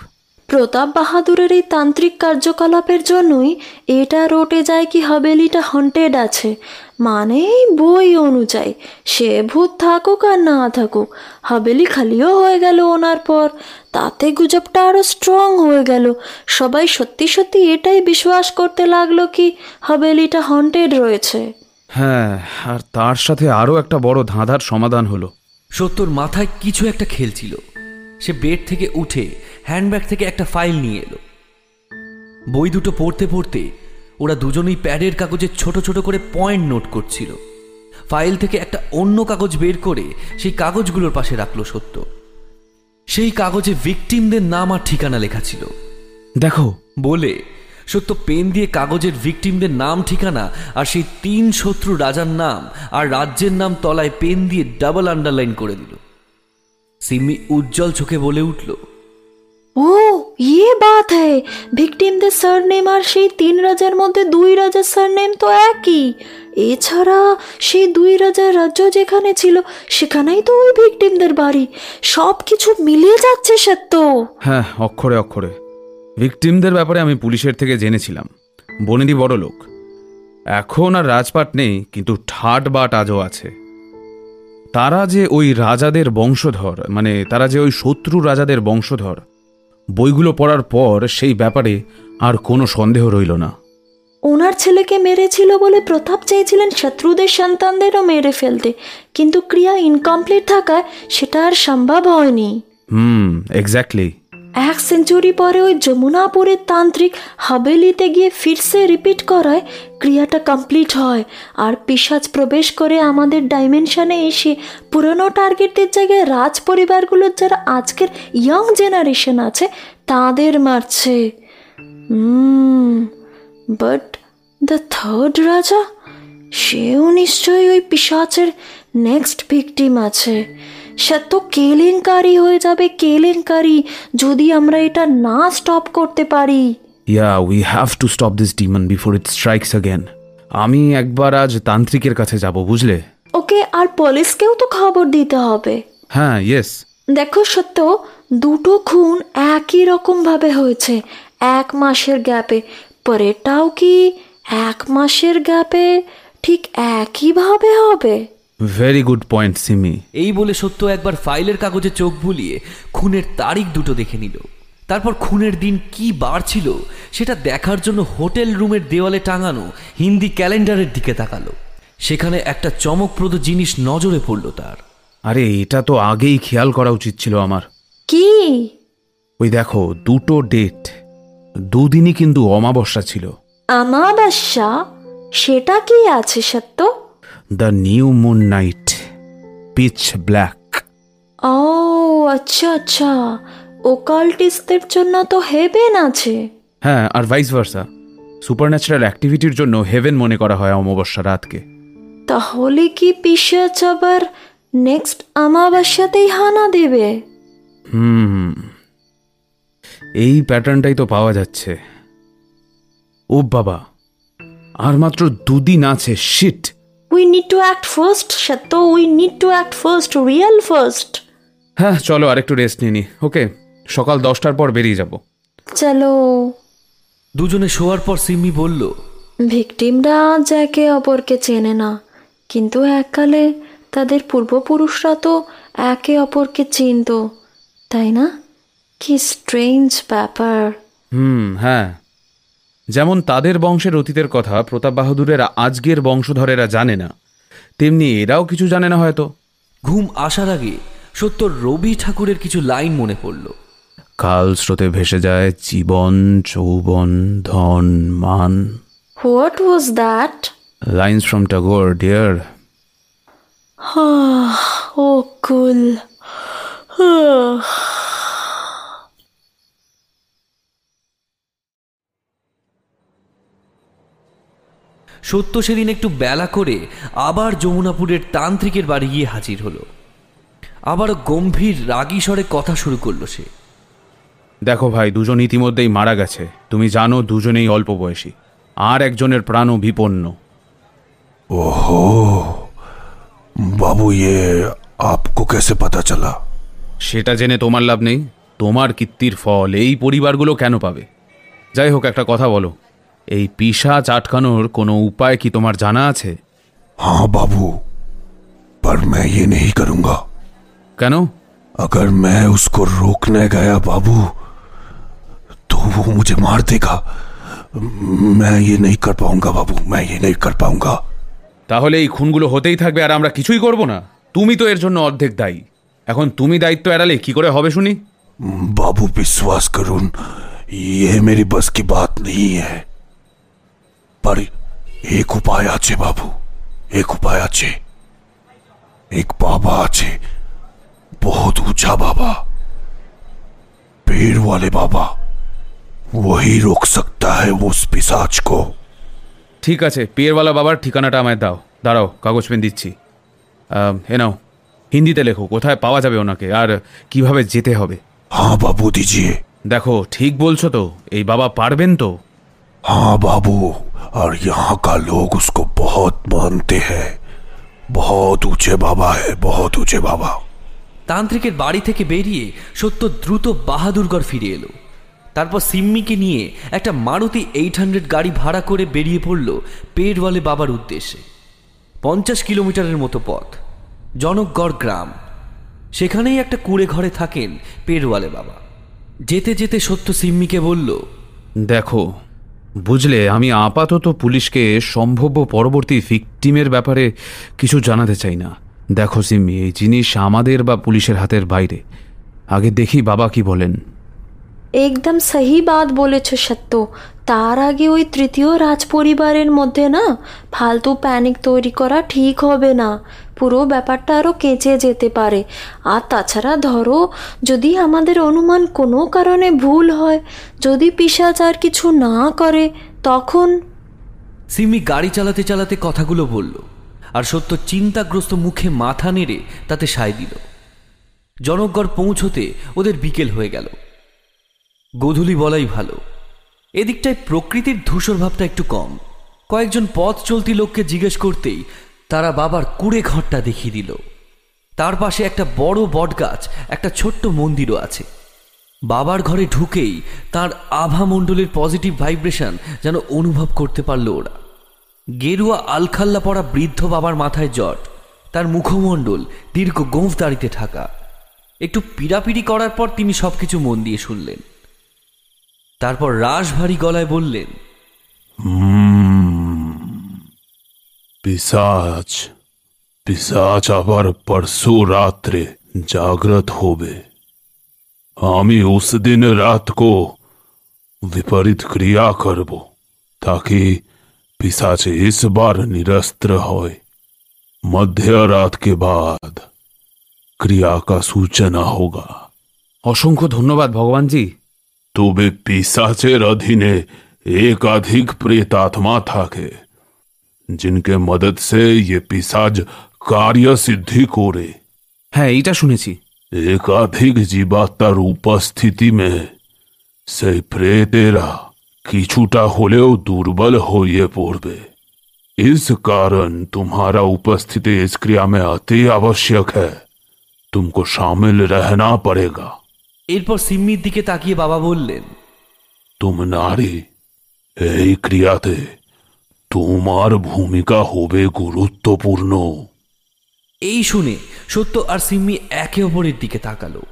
প্রতাপ বাহাদুরের এই তান্ত্রিক কার্যকলাপের জন্যই এটা রোটে যায় কি হাবেলিটা হন্টেড আছে। মানে বই অনুযায়ী, সে ভূত থাকুক আর না থাকুক, হাবেলি খালিও হয়ে গেল ওনার পর, তাতে গুজবটা আরও স্ট্রং হয়ে গেল। সবাই সত্যি সত্যি এটাই বিশ্বাস করতে লাগল কি হাবেলিটা হন্টেড রয়েছে।
হ্যাঁ আর তার সাথে আরও একটা বড় ধাঁধার সমাধান হলো।
সত্যর মাথায় কিছু একটা খেলছিল সে বেড থেকে উঠে হ্যান্ডব্যাগ থেকে একটা ফাইল নিয়ে এলো। বই দুটো পড়তে পড়তে ওরা দুজনেই প্যাডের কাগজে ছোট ছোট করে পয়েন্ট নোট করছিল। ফাইল থেকে একটা অন্য কাগজ বের করে সেই কাগজগুলোর পাশে রাখল সত্য। সেই কাগজে ভিকটিমদের নাম আর ঠিকানা লেখা ছিল।
দেখো।
বলে সত্য পেন দিয়ে কাগজের ভিকটিমদের নাম ঠিকানা আর সেই তিন শত্রু রাজার নাম আর রাজ্যের নাম তলায় পেন দিয়ে ডাবল আন্ডারলাইন করে দিল। সিম্মি উজ্জ্বল চোখে বলে উঠল
ও ইয়ে বাত হ্যায়। ভিকটিমদের সারনেম আর সেই তিন রাজার মধ্যে দুই রাজার সারনেম তো একই। এছাড়া সেই দুই রাজার রাজ্য যেখানে ছিল সেখানেই তো ওই ভিকটিমদের বাড়ি। সব কিছু মিলিয়ে যাচ্ছে সত্য।
হ্যাঁ অক্ষরে অক্ষরে। ভিকটিমদের ব্যাপারে আমি পুলিশের থেকে জেনেছিলাম। বনেদি বড় লোক এখন আর রাজপাট নেই কিন্তু ঠাট বাট আজও আছে। তারা যে ওই রাজাদের বংশধর মানে তারা যে ওই শত্রু রাজাদের বংশধর বইগুলো পড়ার পর সেই ব্যাপারে আর কোনো সন্দেহ রইল না।
ওনার ছেলেকে মেরেছিল বলে প্রতাপ চেয়েছিলেন শত্রুদের সন্তানদেরও মেরে ফেলতে কিন্তু ক্রিয়া ইনকমপ্লিট থাকায় সেটা আর সম্ভব হয়নি।
হুম এক্স্যাক্টলি
এক সেঞ্চুরি পরে ওই যমুনাপুরের তান্ত্রিক হাবেলিতে গিয়ে ফিরসে রিপিট করায়, ক্রিয়াটা কমপ্লিট হয়। আর পিসাজ প্রবেশ করে আমাদের ডাইমেনশনে এসে পুরনো টার্গেটদের জায়গায় রাজ পরিবারগুলোর যারা আজকের ইয়ং জেনারেশন আছে, তাদের মারছে। বাট দ্য থার্ড রাজা? সেও নিশ্চয়ই ওই পিসাচের নেক্সট ভিকটিম আছে। সে তো কেলেঙ্কারি হয়ে যাবে কেলেঙ্কারি। যদি আমরা এটা না স্টপ করতে পারি।
Yeah we have to stop this demon before it strikes again আমি একবার আজ তান্ত্রিকের কাছে যাব বুঝলে?
ওকে আর পুলিশকেও তো খবর দিতে হবে।
হ্যাঁ ইয়েস
দেখো সত্য দুটো খুন একই রকম ভাবে হয়েছে এক মাসের গ্যাপে। পরেরটাও কি এক মাসের গ্যাপে ঠিক একইভাবে হবে?
ভেরি গুড পয়েন্ট সিমি
এই বলে সত্য একবার ফাইলের কাগজে চোখ বুলিয়ে খুনের তারিখ দুটো দেখে নিল। তারপর খুনের দিন কি বার ছিল সেটা দেখার জন্য হোটেল রুমের দেওয়ালে টাঙানো হিন্দি ক্যালেন্ডারের দিকে তাকালো। সেখানে একটা চমকপ্রদ জিনিস নজরে পড়ল তার।
আরে এটা তো আগেই খেয়াল করা উচিত ছিল আমার।
কি?
ওই দেখো দুটো ডেট। দুদিনই কিন্তু অমাবস্যা ছিল।
আমাবাস্যা সেটা কি আছে সত্য?
The new moon night pitch black
ও আচ্ছা আচ্ছা। ওকাল্টিস্টদের জন্য তো হেভেন আছে।
হ্যাঁ আর ভাইস ভার্সা সুপারন্যাচারাল অ্যাক্টিভিটির জন্য হেভেন মনে করা হয় অমাবস্যা রাতকে।
তাহলে কি পিসাচ আবার নেক্সট আমাবাস্যাতেই হানা দেবে?
হুম। এই প্যাটার্নটাই তো পাওয়া যাচ্ছে। ও বাবা আর মাত্র দুদিন আছে shit
we need to act first Satya we need to act first real first
হ্যাঁ চলো আরেকটু রেস্ট নিয়ে নি। ওকে সকাল দশটার পর বেরিয়ে যাব।
চলো।
দুজনে শোয়ার পর সিম্মি বলল
ভিকটিমরা আজ একে অপরকে চেনে না কিন্তু এককালে তাদের পূর্বপুরুষরা তো একে অপরকে চিনত তাই না? কি স্ট্রেঞ্জ ব্যাপার।
হুম হ্যাঁ যেমন তাদের বংশের অতীতের কথা প্রতাপ বাহাদুরের আজকের বংশধরেরা জানে না তেমনি এরাও কিছু জানে না হয়তো।
ঘুম আসার আগে সত্য রবি ঠাকুরের কিছু লাইন মনে পড়ল।
কাল স্রোতে ভেসে যায় জীবন যৌবন ধন মান।
What was that
lines from Tagore dear
oh cool
Satya সেদিন একটু বেলা করে আবার যমুনাপুরের তান্ত্রিকের বাড়ি গিয়ে হাজির হলো। আবার গম্ভীর রাগী স্বরে কথা শুরু করল সে।
দেখো ভাই দুজন ইতিমধ্যেই মারা গেছে। তুমি জানো দুজনেই অল্প বয়সী। আর একজনের প্রাণও বিপন্ন।
ওহো বাবু ইয়ে আপকো কেসে পাতা চলা?
সেটা জেনে তোমার লাভ নেই। তোমার কীর্তির ফল এই পরিবারগুলো কেন পাবে? যাই হোক একটা কথা বলো। এই পিসাচ আটকানোর কোনো উপায় কি তোমার জানা আছে
हाँ बाबू पर मैं ये नहीं करूंगा
কেন
अगर मैं उसको रोकने गया बाबू तो वो मुझे मार देगा मैं ये नहीं कर पाऊंगा बाबू मैं ये नहीं कर पाऊंगा
তাহলে এই খুনগুলো হতেই থাকবে আর আমরা কিছুই করব না তুমি তো এর জন্য অর্ধেক দায়ী এখন তুমি দায়িত্ব এড়ালে কি করে হবে শুনি
बाबू विश्वास करुण ये मेरी बस की बात नहीं है पर एक उपाय আছে बाबू एक उपाय আছে एक बाबा আছে बहुत ऊंचा बाबा पेड़ वाले बाबा वही रोक सकता है उस पिशाच को
ঠিক আছে পিয়েরওয়ালা বাবার ঠিকানাটা আমায় দাও দাঁড়াও কাগজ পেন দিচ্ছি আহ, এ নাও হিন্দিতে লেখো কোথায় পাওয়া যাবে ওনাকে আর কিভাবে যেতে হবে
हाँ बाबू दीजिए
দেখো ঠিক বলছো তো এই বাবা পারবেন তো
हाँ बाबू और यहाँ का लोग उसको बहुत मानते हैं बहुत ऊंचे बाबा है बहुत ऊंचे बाबा
তান্ত্রিকের বাড়ি থেকে বেরিয়ে সত্য দ্রুত বাহাদুরগড় ফিরে এলো তারপর সিম্মিকে নিয়ে একটা মারুতি এইট হান্ড্রেড গাড়ি ভাড়া করে বেরিয়ে পড়ল পেটওয়ালে বাবার উদ্দেশ্যে পঞ্চাশ কিলোমিটারের মতো পথ জনকগড় গ্রাম সেখানেই একটা কুড়ে ঘরে থাকেন পেরওয়ালে বাবা যেতে যেতে সত্য সিম্মিকে বলল
দেখো বুঝলে, আমি আপাতত পুলিশকে সম্ভাব্য পরবর্তী ভিকটিমের ব্যাপারে কিছু জানাতে চাই না। দেখো সিম্মি, এই জিনিস আমাদের বা পুলিশের হাতের বাইরে। আগে দেখি বাবা কি বলেন।
একদম সহি বাত বলেছ সত্য। তার আগে ওই তৃতীয় রাজ পরিবারের মধ্যে না ফালতু প্যানিক তৈরি করা ঠিক হবে না। পুরো ব্যাপারটা আরও কেঁচে যেতে পারে। আর তাছাড়া ধরো, যদি আমাদের অনুমান কোনো কারণে ভুল হয়, যদি পিসাচ আর কিছু না করে, তখন?
সিমি গাড়ি চালাতে চালাতে কথাগুলো বলল, আর সত্য চিন্তাগ্রস্ত মুখে মাথা নেড়ে তাতে সায় দিল। জনকগড় পৌঁছতে ওদের বিকেল হয়ে গেল। গোধূলি বলাই ভালো। এদিকটায় প্রকৃতির ধূসর ভাবটা একটু কম। কয়েকজন পথ চলতি লোককে জিজ্ঞেস করতেই তারা বাবার কুড়ে ঘরটা দেখিয়ে দিল। তার পাশে একটা বড় বটগাছ, একটা ছোট্ট মন্দিরও আছে। বাবার ঘরে ঢুকেই তার আভামণ্ডলের পজিটিভ ভাইব্রেশন যেন অনুভব করতে পারল ওরা। গেরুয়া আলখাল্লা পড়া বৃদ্ধ বাবার মাথায় জট, তার মুখমণ্ডল দীর্ঘ গোঁফ দাড়িতে ঢাকা। একটু পিড়াপিড়ি করার পর তিনি সবকিছু মন দিয়ে শুনলেন। তারপর রাশভারী গলায় বললেন
পিসাচ পিসাচ আবার পরশু রাত্রে জাগ্রত হবে। আমি উস দিন রাত কো বিপরীত ক্রিয়া করব তাকি পিসাচ ইস বার নিরস্ত্র হয়। মধ্য রাত কে বাদ ক্রিয়া কা সূচনা হোগা।
অসংখ্য ধন্যবাদ ভগবানজি।
তবে পিসাচের অধীনে एकाधिक प्रेतात्मा থাকে जिनके मदद से ये पिसाज कार्य सिद्धि করে
হ্যাঁ এইটা শুনেছি
একাধিক জীবাত্মার উপস্থিতি সেই প্রেতেরা কিছুটা হলেও দুর্বল হয়ে পড়বে इस कारण तुम्हारा उपस्थिति इस क्रिया में अति आवश्यक है तुमको शामिल रहना पड़ेगा
এরপর সিম্মির দিকে তাকিয়ে বাবা বললেন
তুম নারী এই ক্রিয়াতে তোমার ভূমিকা হবে গুরুত্বপূর্ণ।
এই শুনে সত্য আর সিম্মি একে অপরের দিকে তাকালো।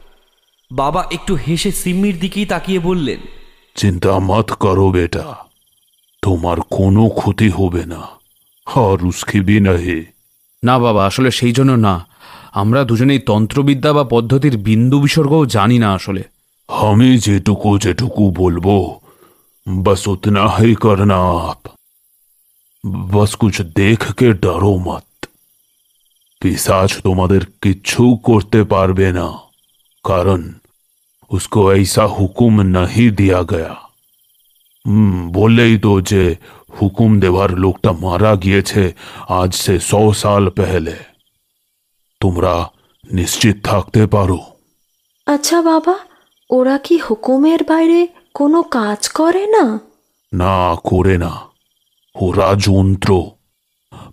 বাবা একটু হেসে সিম্মির দিকেই তাকিয়ে বললেন
চিন্তা মত করো বেটা তোমার কোনো ক্ষতি হবে না আর উসকে বি না
না বাবা আসলে সেই জন্য না। আমরা দুজনেই তন্ত্রবিদ্যা বা পদ্ধতির বিন্দু বিসর্গও জানি না আসলে
আমি যেটুকু যেটুকু বলবো बस उतना ही करना आप बस कुछ देख के डरो मत पिसाच তোমাদের কিচ্ছু করতে পারবে না কারণ उसको ऐसा हुकुम नहीं दिया गया হুম বললেই তো যে হুকুম দেওয়ার লোকটা মারা গিয়েছে আজ সে সौ সাল পেহলে তোমরা নিশ্চিত থাকতে পারো।
আচ্ছা বাবা ওরা কি হুকুমের বাইরে কোনো কাজ করে না?
না করে না। ওরা যন্ত্র।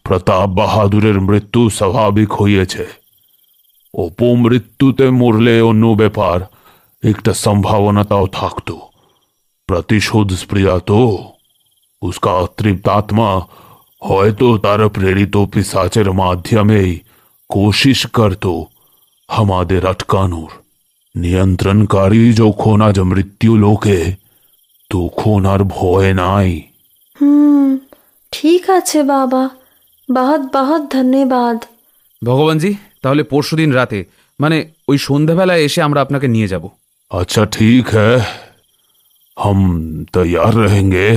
প্রতাপ বাহাদুরের মৃত্যু স্বাভাবিক হইয়াছে অপমৃত্যুতে মরলে অন্য ব্যাপার একটা সম্ভাবনা তাও থাকত। প্রতিশোধ স্প্রিয়া তো। উস্কা তৃপ্তাত্মা হয়তো তার প্রেরিত পিসাচের মাধ্যমেই কোশিশ করত আমাদের আটকানোর নিয়ন্ত্রণকারী যখন আজ মৃত্যু লোকে তখন আর ভয় নাই
হুম ঠিক আছে বাবা বহুত বহুত ধন্যবাদ
ভগবানজি তাহলে পরশুদিন রাতে মানে ওই সন্ধ্যাবেলায় এসে আমরা আপনাকে নিয়ে যাব
अच्छा ठीक है हम तैयार रहेंगे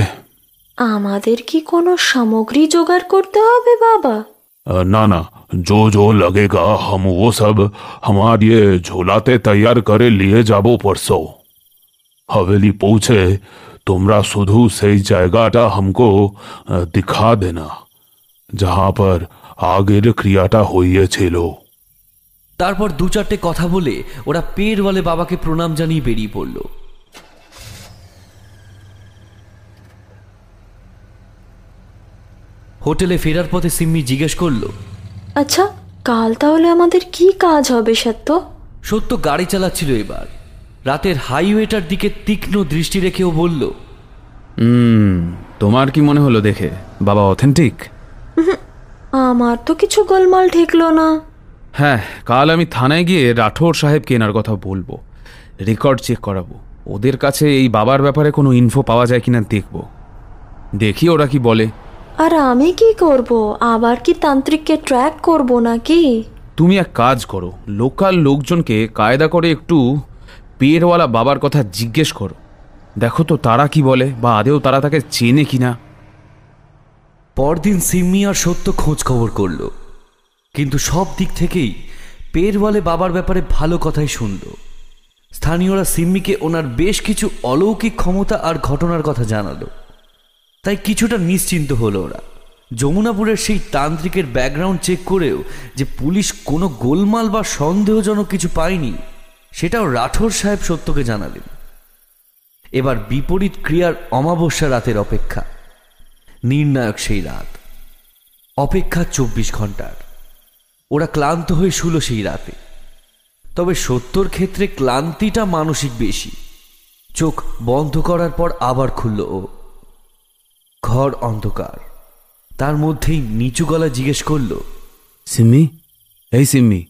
আমাদের কি কোনো সামগ্রী জোগাড় করতে হবে বাবা
अ, ना ना जो जो लगेगा हम वो सब हमारे ये झोलाते तैयार करे लिए जाबो परसों हवेली पहुंचे তোমরা শুধু সেই জায়গাটা हमको अ, दिखा देना जहां पर আগের ক্রিয়াটা হইয়েছিল
তারপর দু চারটে কথা বলে ওরা পের বলে বাবাকে প্রণাম জানিয়ে বেরিয়ে পড়ল হোটেলে ফেরার পথে সিম্মি জিজ্ঞেস করলো
আচ্ছা কাল তাহলে আমাদের কি কাজ হবে সত্য?
সত্য গাড়ি চালাচ্ছিল এবার। রাতের হাইওয়েটার দিকে তীক্ষ্ণ দৃষ্টি রেখেও বলল
হুম তোমার কি মনে হলো দেখে? বাবা অথেন্টিক?
আমার তো কিছু গোলমাল ঠেকলো না।
হ্যাঁ কাল আমি থানায় গিয়ে রাঠোর সাহেব কেনার কথা বলব। রেকর্ড চেক করাবো। ওদের কাছে এই বাবার ব্যাপারে কোনো ইনফো পাওয়া যায় কিনা দেখব। দেখি ওরা কি বলে।
আর আমি কি করব? আবার কি তান্ত্রিককে ট্র্যাক করব নাকি?
তুমি এক কাজ করো লোকাল লোকজনকে কায়দা করে একটু পেরওয়ালা বাবার কথা জিজ্ঞেস করো। দেখো তো তারা কি বলে বা আদেও তারা তাকে চেনে কিনা
পরদিন সিম্মি আর সত্য খোঁজ খবর করল। কিন্তু সব দিক থেকেই পেরওয়ালে বাবার ব্যাপারে ভালো কথাই শুনল। স্থানীয়রা সিম্মিকে ওনার বেশ কিছু অলৌকিক ক্ষমতা আর ঘটনার কথা জানালো। তাই কিছুটা নিশ্চিন্ত হলো ওরা। যমুনাপুরের সেই তান্ত্রিকের ব্যাকগ্রাউন্ড চেক করেও যে পুলিশ কোনো গোলমাল বা সন্দেহজনক কিছু পায়নি, সেটাও রাঠোর সাহেব সত্যকে জানালেন। এবার বিপরীত ক্রিয়ার অমাবস্যা রাতের অপেক্ষা। নির্ণায়ক সেই রাত। অপেক্ষা চব্বিশ ঘণ্টার। ওরা ক্লান্ত হয়ে শুল সেই রাতে। তবে সত্যর ক্ষেত্রে ক্লান্তিটা মানসিক বেশি। চোখ বন্ধ করার পর আবার খুলল ও। ঘর অন্ধকার। তার মধ্যেই নিচু গলা জিজ্ঞেস করল
সিম্মি? এই সিম্মি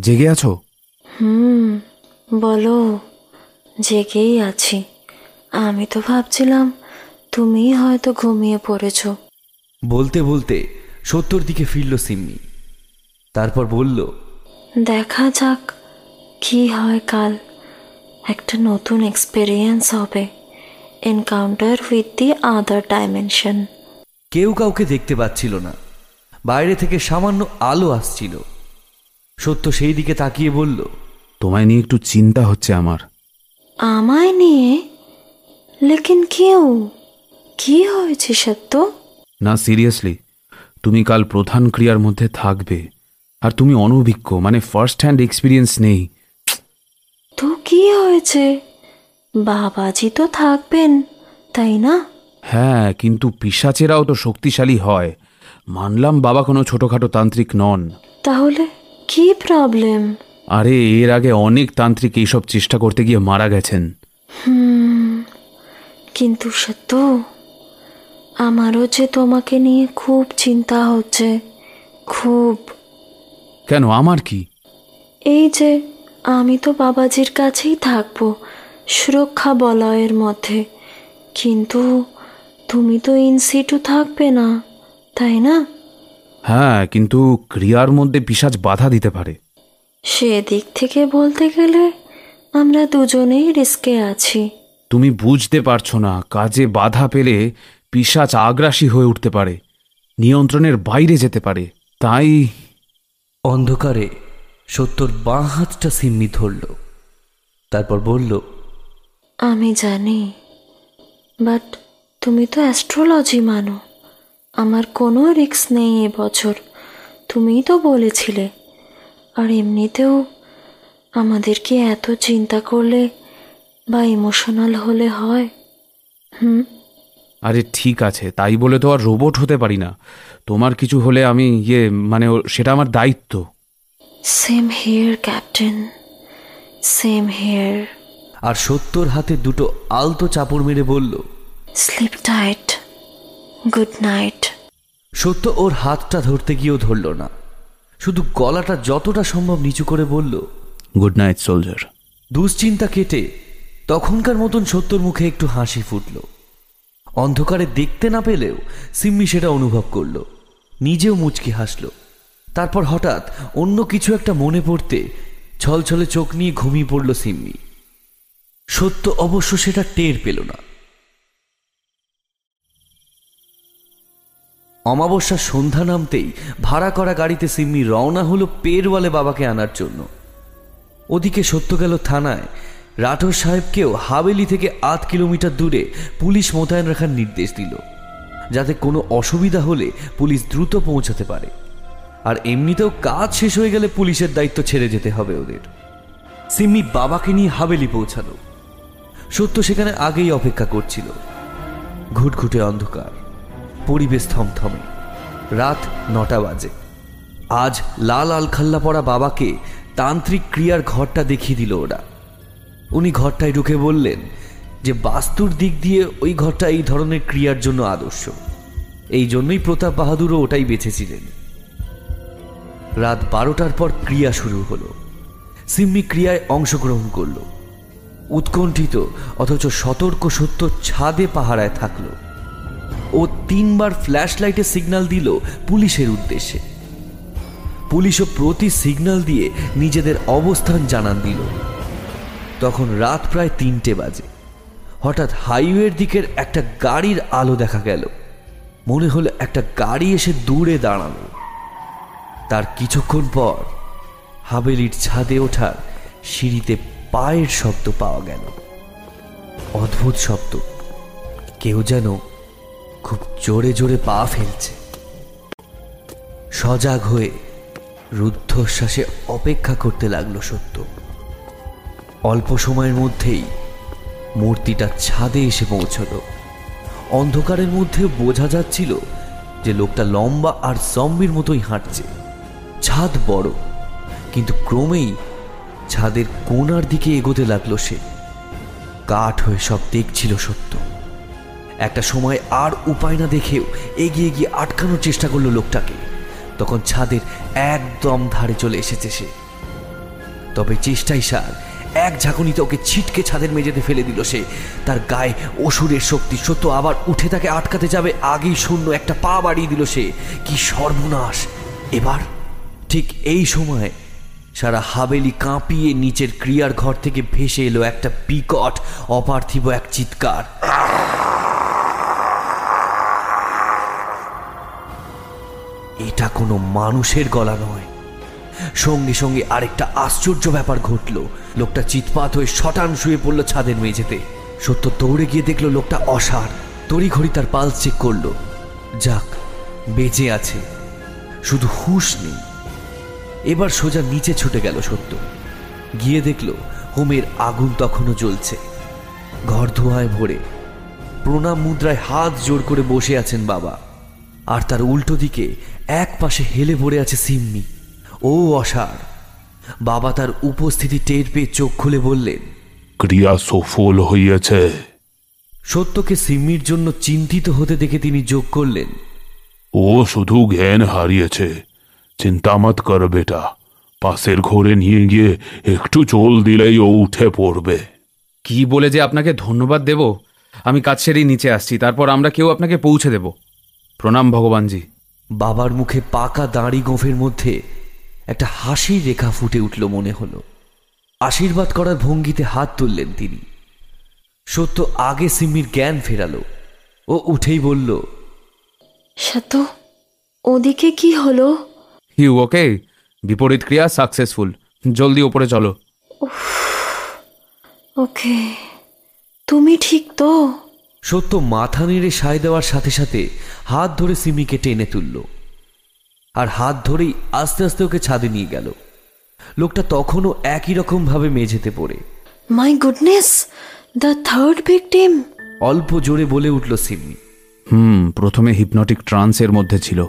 জেগে আছো?
হুম বলো জেগেই আছি। আমি তো ভাবছিলাম তুমি হয়তো ঘুমিয়ে পড়েছো।
বলতে বলতে সত্তর দিকে ফিরল সিম্মি। তারপর বলল
দেখা যাক কি হয় কাল। একটা নতুন এক্সপেরিয়েন্স হবে। Encounter with the other dimension
কেউ কাউকে দেখতে পাচ্ছিল না। বাইরে থেকে সামান্য আলো আসছিল। সত্য সেই দিকে তাকিয়ে বলল
তোমায় নিয়ে একটু চিন্তা হচ্ছে আমার।
আমায় নিয়ে? লেকিন কেউ? কি হয়েছে সত্য?
না সিরিয়াসলি তুমি কাল প্রধান ক্রিয়ার মধ্যে থাকবে। আর তুমি অনভিজ্ঞ মানে ফার্স্ট হ্যান্ড এক্সপিরিয়েন্স নেই।
তো কি হয়েছে? বাবাজি তো থাকবেন তাই না?
হ্যাঁ কিন্তু পিসাচেরাও তো শক্তিশালী হয়। মানলাম বাবা কোনো ছোটোখাটো তান্ত্রিক নন।
তাহলে কি প্রবলেম
আরে এর আগে অনেক তান্ত্রিক এইসব চেষ্টা করতে গিয়ে মারা গেছেন।
কিন্তু সত্য আমারও যে তোমাকে নিয়ে খুব চিন্তা হচ্ছে খুব।
কেন আমার কি?
এই যে আমি তো বাবাজির কাছেই থাকব সুরক্ষা বলয়ের মধ্যে। কিন্তু তুমি তো ইনসিটু থাকবে না তাই না?
হ্যাঁ কিন্তু ক্রিয়ার মধ্যে পিসাজ বাধা দিতে পারে।
সেদিক থেকে বলতে গেলে আমরা দুজনেই রিস্কে আছি।
তুমি বুঝতে পারছ না কাজে বাধা পেলে পিসাচ আগ্রাসী হয়ে উঠতে পারে নিয়ন্ত্রণের বাইরে যেতে পারে। তাই
অন্ধকারে সত্যর বাঁ হাতটা সিম্মি ধরল তারপর বলল
আমি জানি বাট তুমি তো অ্যাস্ট্রোলজি মানো। আমার কোনো রিস্ক নেই এবছর তুমিই তো বলেছিলে। আর এমনিতেও আমাদেরকে এত চিন্তা করলে বা ইমোশনাল হলে হয়। হুম?
আরে ঠিক আছে তাই বলে তো আর রোবট হতে পারি না। তোমার কিছু হলে আমি ইয়ে মানে সেটা আমার দায়িত্ব।
Same here captain same here
আর সত্যর হাতে দুটো আলতো চাপড় মেরে বলল
স্লিপ টাইট গুড নাইট
সত্য ওর হাতটা ধরতে গিয়েও ধরল না। শুধু গলাটা যতটা সম্ভব নিচু করে বলল
গুড নাইট সোলজার
দুশ্চিন্তা কেটে তখনকার মতন সত্যর মুখে একটু হাসি ফুটল। অন্ধকারে দেখতে না পেলেও সিম্মি সেটা অনুভব করল। নিজেও মুচকি হাসল। তারপর হঠাৎ অন্য কিছু একটা মনে পড়তে ছলছলে চোখ নিয়ে ঘুমিয়ে পড়ল সিম্মি। সত্য অবশ্য সেটা টের পেল না। অমাবস্যার সন্ধ্যা নামতেই ভাড়া করা গাড়িতে সিম্মি রওনা হলো পেরওয়ালে বাবাকে আনার জন্য। ওদিকে সত্য গেল থানায়। রাঠোর সাহেবকেও হাবেলি থেকে আধ কিলোমিটার দূরে পুলিশ মোতায়েন রাখার নির্দেশ দিল, যাতে কোনো অসুবিধা হলে পুলিশ দ্রুত পৌঁছাতে পারে। আর এমনিতেও কাজ শেষ হয়ে গেলে পুলিশের দায়িত্ব ছেড়ে যেতে হবে ওদের। সিম্মি বাবাকে নিয়ে হাবেলি পৌঁছালো। সত্য সেখানে আগেই অপেক্ষা করছিল। ঘুটঘুটে অন্ধকার, পরিবেশ থমথমে। রাত নটা বাজে। আজ লাল আলখাল্লা পড়া বাবাকে তান্ত্রিক ক্রিয়ার ঘরটা দেখিয়ে দিল ওরা। উনি ঘরটায় ঢুকে বললেন যে বাস্তুর দিক দিয়ে ওই ঘরটা এই ধরনের ক্রিয়ার জন্য আদর্শ। এই জন্যই প্রতাপ বাহাদুরও ওটাই বেছেছিলেন। রাত বারোটার পর ক্রিয়া শুরু হলো। সিম্মি ক্রিয়ায় অংশগ্রহণ করল। উৎকণ্ঠিত, অথচ সতর্ক সত্য ছাদে পাহারায় থাকল। ও তিনবার ফ্ল্যাশ লাইটে সিগন্যাল দিল পুলিশের উদ্দেশ্যে। পুলিশও প্রতি সিগন্যাল দিয়ে নিজেদের অবস্থান জানান দিল। তখন রাত প্রায় তিনটে বাজে। হঠাৎ হাইওয়ের দিকের একটা গাড়ির আলো দেখা গেল। মনে হলো একটা গাড়ি এসে দূরে দাঁড়াল। তার কিছুক্ষণ পর হাবেলির ছাদে ওঠার সিঁড়িতে পায়ের শব্দ পাওয়া গেল। অদ্ভুত শব্দ। কেউ যেন খুব জোরে জোরে পা ফেলছে। সজাগ হয়ে রুদ্ধশ্বাসে অপেক্ষা করতে লাগল সত্য। অল্প সময়ের মধ্যেই মূর্তিটা ছাদে এসে পৌঁছলো। অন্ধকারের মধ্যে বোঝা যাচ্ছিল যে লোকটা লম্বা আর জম্বির মতোই হাঁটছে। ছাদ বড়, কিন্তু ক্রমেই ছাদের কোনার দিকে এগোতে লাগল সে। কাঠ হয়ে সব দেখছিল সত্য। একটা সময় আর উপায় না দেখেও এগিয়ে গিয়ে আটকানোর চেষ্টা করল লোকটাকে। তখন ছাদের একদম ধারে চলে এসেছে সে। তবে চেষ্টাই সার, এক ঝাঁকুনিতে ওকে ছিটকে ছাদের মেঝেতে ফেলে দিল সে। তার গায়ে অসুরের শক্তি সত্য আবার উঠে তাকে আটকাতে যাবে আগেই শূন্য একটা পা বাড়িয়ে দিল সে। কি সর্বনাশ! এবার ঠিক এই সময় সারা হাবেলি কাঁপিয়ে নিচের ক্রিয়ার ঘর থেকে ভেসে এলো একটা বিকট, অপার্থিব এক চিৎকার। এটা কোনো মানুষের গলা নয়। সঙ্গে সঙ্গে আরেকটা আশ্চর্য ব্যাপার ঘটল। লোকটা চিৎপাত হয়ে শটান শুয়ে পড়ল ছাদের মেঝেতে। সত্য দৌড়ে গিয়ে দেখল লোকটা অসার। তড়িঘড়ি তার পালস চেক করল। যাক, বেঁচে আছে। শুধু হুঁশ নেই। এবার সোজা নিচে ছুটে গেল সত্য। গিয়ে দেখল হোমের আগুন তখনও জ্বলছে। ঘর ধোঁয়ায় ভরে প্রণাম মুদ্রায় হাত জোর করে বসে আছেন বাবা। আর তার উল্টো দিকে এক পাশে হেলে পড়ে আছে সিম্মি। ও অসার বাবা তার উপস্থিতি টের পেয়ে চোখ খুলে বললেন
ক্রিয়া সফল হইয়াছে।
সত্যকে সিম্মির জন্য চিন্তিত হতে দেখে তিনি যোগ করলেন।
ও শুধু জ্ঞান হারিয়েছে। চিন্তা মত কর বেটা পাশের ঘরে নিয়ে গিয়ে একটু চোল দিলেই ও উঠে পড়বে।
কি বলে যে আপনাকে ধন্যবাদ দেব? আমি কাজ সেরেই নিচে আসছি তারপর আমরা কেউ আপনাকে পৌঁছে দেব। প্রণাম ভগবানজি।
বাবার মুখে পাকা দাঁড়ি গোফের মধ্যে একটা হাসির রেখা ফুটে উঠল মনে হলো। আশীর্বাদ করার ভঙ্গিতে হাত তুললেন তিনি। সত্য আগে সিম্মির জ্ঞান ফেরালো। ও উঠেই বলল
সাতু ওদিকে কি হলো?
ইউ ওকে বিপরীত ক্রিয়া সাকসেসফুল জলদি ওপরে চলো।
ওকে তুমি ঠিক তো।
সত্য মাথা নেড়ে সায় দেওয়ার সাথে সাথে হাত ধরে সিমিকে টেনে তুলল। আর হাত ধরেই আস্তে আস্তে ওকে ছাদে নিয়ে গেল। লোকটা তখনও একই রকম ভাবে মেঝেতে পড়ে।
My goodness the third victim
অল্প জোরে বলে উঠল সিমি।
হুম প্রথমে হিপনটিক ট্রান্সের মধ্যে ছিল।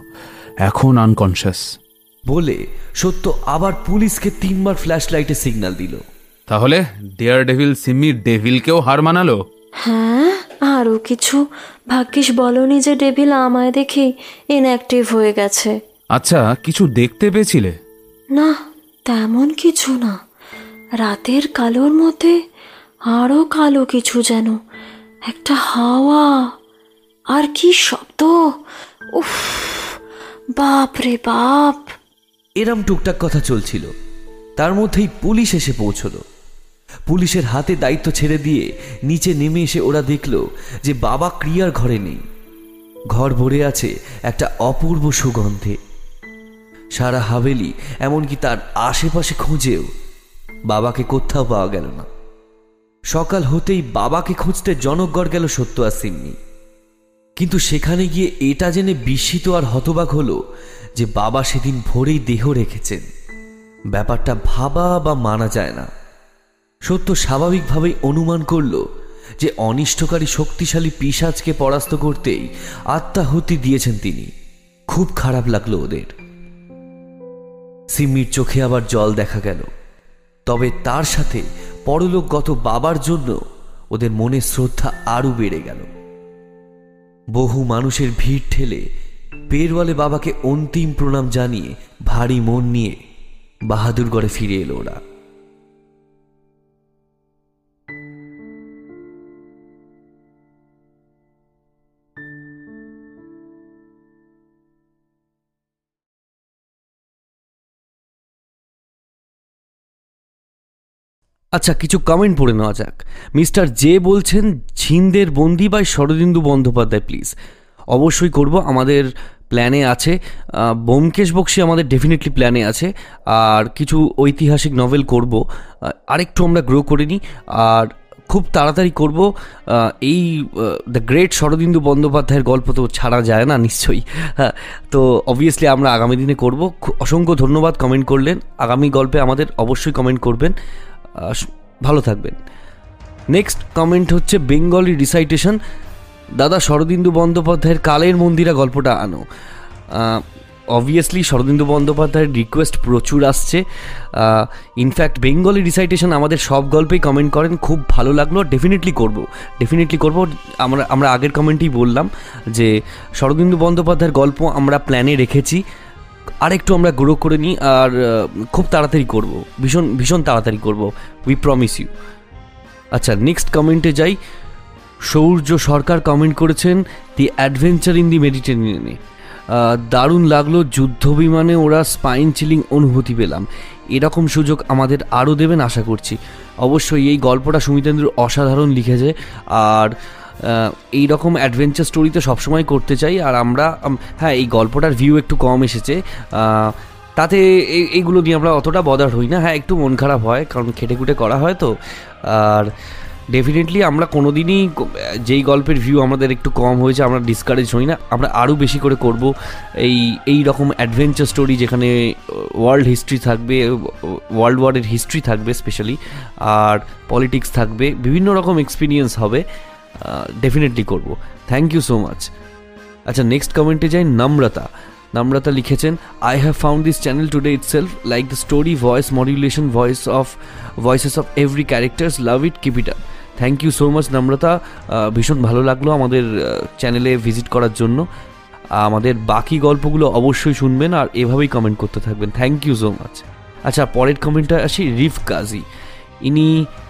এখন আনকনশাস
বলে সত্য আবার পুলিশকে তিনবার ফ্ল্যাশ লাইটে সিগন্যাল দিল।
তাহলে ডেয়ার ডেভিল সিম্মি ডেভিলকেও হার মানালো?
হ্যাঁ আরও কিছু। ভাগ্যিস বলনি যে ডেভিল আমায় দেখে ইনঅ্যাক্টিভ হয়ে গেছে।
আচ্ছা কিছু দেখতে পেয়েছিলে?
না তেমন কিছু না। রাতের কালোর মধ্যে আরও কালো কিছু যেন। একটা হাওয়া। আর কি শব্দ? উফ বাপ রে বাপ।
এরম টুকটাক কথা চলছিল। তার মধ্যেই পুলিশ এসে পৌঁছলো। পুলিশের হাতে দায়িত্ব ছেড়ে দিয়ে নিচে নেমে এসে ওরা দেখল যে বাবা ক্রিয়ার ঘরে নেই। ঘর ভরে আছে একটা অপূর্ব সুগন্ধে। সারা হাভেলি, এমনকি তার আশেপাশে খুঁজেও বাবাকে কোথাও পাওয়া গেল না। সকাল হতেই বাবাকে খুঁজতে জনকগড় গেল সত্য আর সিন্নি। কিন্তু সেখানে গিয়ে এটা জেনে বিস্মিত আর হতবাক হলো যে বাবা সেদিন ভোরেই দেহ রেখেছেন। ব্যাপারটা ভাবা বা মানা যায় না। সত্য স্বাভাবিকভাবেই অনুমান করল যে অনিষ্টকারী শক্তিশালী পিসাজকে পরাস্ত করতেই আত্মাহুতি দিয়েছেন তিনি। খুব খারাপ লাগল ওদের। সিম্মির চোখে আবার জল দেখা গেল। তবে তার সাথে পরলোকগত বাবার জন্য ওদের মনে শ্রদ্ধা আরও বেড়ে গেল। বহু মানুষের ভিড় ঠেলে পেরওয়ালে বাবাকে অন্তিম প্রণাম জানিয়ে ভারী মন নিয়ে বাহাদুরগড়ে ফিরে এলো ওরা। আচ্ছা কিছু কমেন্ট পড়ে নেওয়া যাক। মিস্টার জে বলছেন, ঝিন্দের বন্দি বাই শরদিন্দু বন্দ্যোপাধ্যায় প্লিজ অবশ্যই করব, আমাদের প্ল্যানে আছে। আহ, ব্যোমকেশ বক্সি আমাদের ডেফিনেটলি প্ল্যানে আছে। আর কিছু ঐতিহাসিক নভেল করব। আরেকটু আমরা গ্রো করে নিই। আর খুব তাড়াতাড়ি করব। এই দ্য গ্রেট শরদিন্দু বন্দ্যোপাধ্যায়ের গল্প তো ছাড়া যায় না নিশ্চয়ই। হ্যাঁ তো অবভিয়াসলি আমরা আগামী দিনে করব। অসংখ্য ধন্যবাদ কমেন্ট করলেন। আগামী গল্পে আমাদের অবশ্যই কমেন্ট করবেন। ভালো থাকবেন। নেক্সট কমেন্ট হচ্ছে বেঙ্গলি রিসাইটেশন দাদা, শরদিন্দু বন্দ্যোপাধ্যায়ের কালের মন্দিরা গল্পটা আনো। অবভিয়াসলি শরদিন্দু বন্দ্যোপাধ্যায়ের রিকোয়েস্ট প্রচুর আসছে। ইনফ্যাক্ট বেঙ্গলি রিসাইটেশন আমাদের সব গল্পেই কমেন্ট করেন, খুব ভালো লাগল ডেফিনেটলি করব। ডেফিনেটলি করব, আমরা আমরা আগের কমেন্টেই বললাম যে শরদিন্দু বন্দ্যোপাধ্যায়ের গল্প আমরা প্ল্যানে রেখেছি। আরেকটু আমরা গ্রো করে নিই আর খুব তাড়াতাড়ি করব। ভীষণ ভীষণ তাড়াতাড়ি করব উই প্রমিস ইউ আচ্ছা নেক্সট কমেন্টে যাই। সৌর্য সরকার কমেন্ট করেছেন দি অ্যাডভেঞ্চার ইন দি মেডিটেরিয়ানে দারুণ লাগল যুদ্ধ বিমানে ওরা স্পাইন চিলিং অনুভূতি পেলাম। এরকম সুযোগ আমাদের আরও দেবেন আশা করছি। অবশ্যই এই গল্পটা সুমিতেন্দ্র অসাধারণ লিখেছে। আর এই রকম অ্যাডভেঞ্চার স্টোরি তো সবসময় করতে চাই। আর আমরা হ্যাঁ এই গল্পটার ভিউ একটু কম এসেছে। তাতে এই- এইগুলো নিয়ে আমরা অতটা বদার হই না। হ্যাঁ একটু মন খারাপ হয়, কারণ খেটে খুটে করা হয় তো। আর ডেফিনেটলি আমরা কোনো দিনই যেই গল্পের ভিউ আমাদের একটু কম হয়েছে, আমরা ডিসকারেজ হই না। আমরা আরও বেশি করে করব এই এই রকম অ্যাডভেঞ্চার স্টোরি যেখানে ওয়ার্ল্ড হিস্ট্রি থাকবে ওয়ার্ল্ড ওয়ারের হিস্ট্রি থাকবে স্পেশালি আর পলিটিক্স থাকবে, বিভিন্ন রকম এক্সপিরিয়েন্স হবে ডেফিনেটলি করব। থ্যাংক ইউ সো মাচ আচ্ছা নেক্সট কমেন্টে যাই নম্রতা নম্রতা লিখেছেন I have found this channel today itself like the story voice modulation voice of voices of every characters love it keep it up thank you so much Namrata ভীষণ ভালো লাগল আমাদের চ্যানেলে visit করার জন্য। আমাদের বাকি গল্পগুলো অবশ্যই শুনবেন আর এভাবেই কমেন্ট করতে থাকবেন। থ্যাংক ইউ সো মাচ আচ্ছা পরের কমেন্টটা আসি, রিফ কাজী। ইনি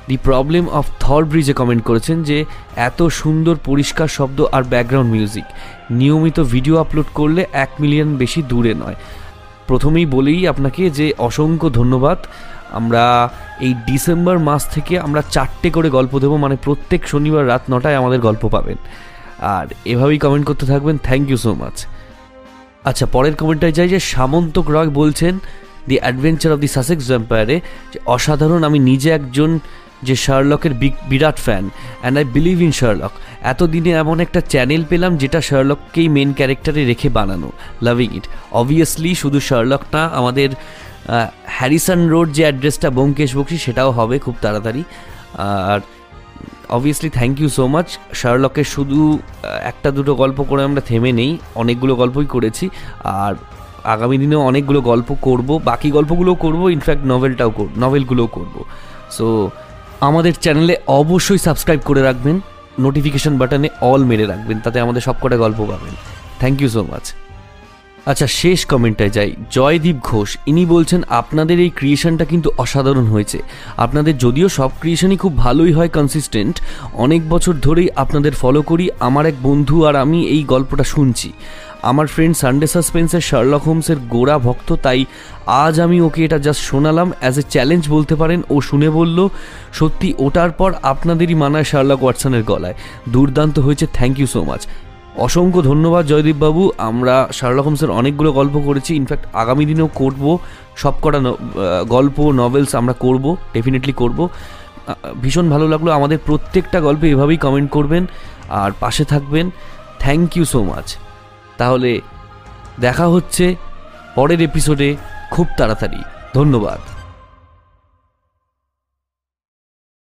দি প্রবলেম অফ থর ব্রিজে কমেন্ট করেছেন যে, এত সুন্দর পরিষ্কার শব্দ আর ব্যাকগ্রাউন্ড মিউজিক নিয়মিত ভিডিও আপলোড করলে এক মিলিয়ন বেশি দূরে নয়। প্রথমেই বলেই আপনাকে যে, অসংখ্য ধন্যবাদ। আমরা এই ডিসেম্বর মাস থেকে আমরা চারটে করে গল্প দেবো মানে প্রত্যেক শনিবার রাত নটায় আমাদের গল্প পাবেন। আর এভাবেই কমেন্ট করতে থাকবেন থ্যাংক ইউ সো মাচ আচ্ছা পরের কমেন্টটায় যাই যে সামন্তক রয় বলছেন the adventure of the Sussex ভ্যাম্পায়ারে যে অসাধারণ, আমি নিজে একজন যে শার্লকের বিরাট fan and I believe in Sherlock এতদিনে এমন একটা চ্যানেল পেলাম, যেটা শার্লককেই মেন ক্যারেক্টারে রেখে বানানো লাভিং ইট অবভিয়াসলি শুধু শার্লক না, আমাদের হ্যারিসন রোড যে অ্যাড্রেসটা ব্যোমকেশ বক্সি, সেটাও হবে খুব তাড়াতাড়ি। আর obviously thank you so much শার্লকের শুধু একটা দুটো গল্প করে আমরা থেমে নেই, অনেকগুলো গল্পই করেছি। আর আগামী দিনেও অনেকগুলো গল্প করব, বাকি গল্পগুলোও করব ইনফ্যাক্ট নভেলটাও করব নভেলগুলোও করব। সো আমাদের চ্যানেলে অবশ্যই সাবস্ক্রাইব করে রাখবেন নোটিফিকেশন বাটনে অল মেরে রাখবেন, তাতে আমাদের সবকটা গল্প পাবেন। থ্যাংক ইউ সো মাচ আচ্ছা শেষ কমেন্টটায় যাই। জয়দীপ ঘোষ, ইনি বলছেন, আপনাদের এই ক্রিয়েশনটা কিন্তু অসাধারণ হয়েছে। আপনাদের যদিও সব ক্রিয়েশনই খুব ভালোই হয় কনসিস্টেন্ট অনেক বছর ধরেই আপনাদের ফলো করি। আমার এক বন্ধু আর আমি এই গল্পটা শুনছি। আমার ফ্রেন্ড সানডে সাসপেন্সের শার্লক হোমসের গোড়া ভক্ত, তাই আজ আমি ওকে এটা জাস্ট শোনালাম। অ্যাজ এ চ্যালেঞ্জ বলতে পারেন, ও শুনে বলল, সত্যি, ওটার পর আপনাদেরই মানায় শার্লক ওয়াটসনের গলায়। দুর্দান্ত হয়েছে থ্যাংক ইউ সো মাচ অসংখ্য ধন্যবাদ জয়দীপ বাবু আমরা শার্লক হোমসের অনেকগুলো গল্প করেছি। ইনফ্যাক্ট আগামী দিনেও করব। সবকটা ন- আহ, গল্প নভেলস আমরা করব ডেফিনেটলি করব। ভীষণ ভালো লাগল। আমাদের প্রত্যেকটা গল্পে এভাবেই কমেন্ট করবেন আর পাশে থাকবেন। থ্যাংক ইউ সো মাচ তাহলে দেখা হচ্ছে পরের এপিসোডে খুব তাড়াতাড়ি। ধন্যবাদ।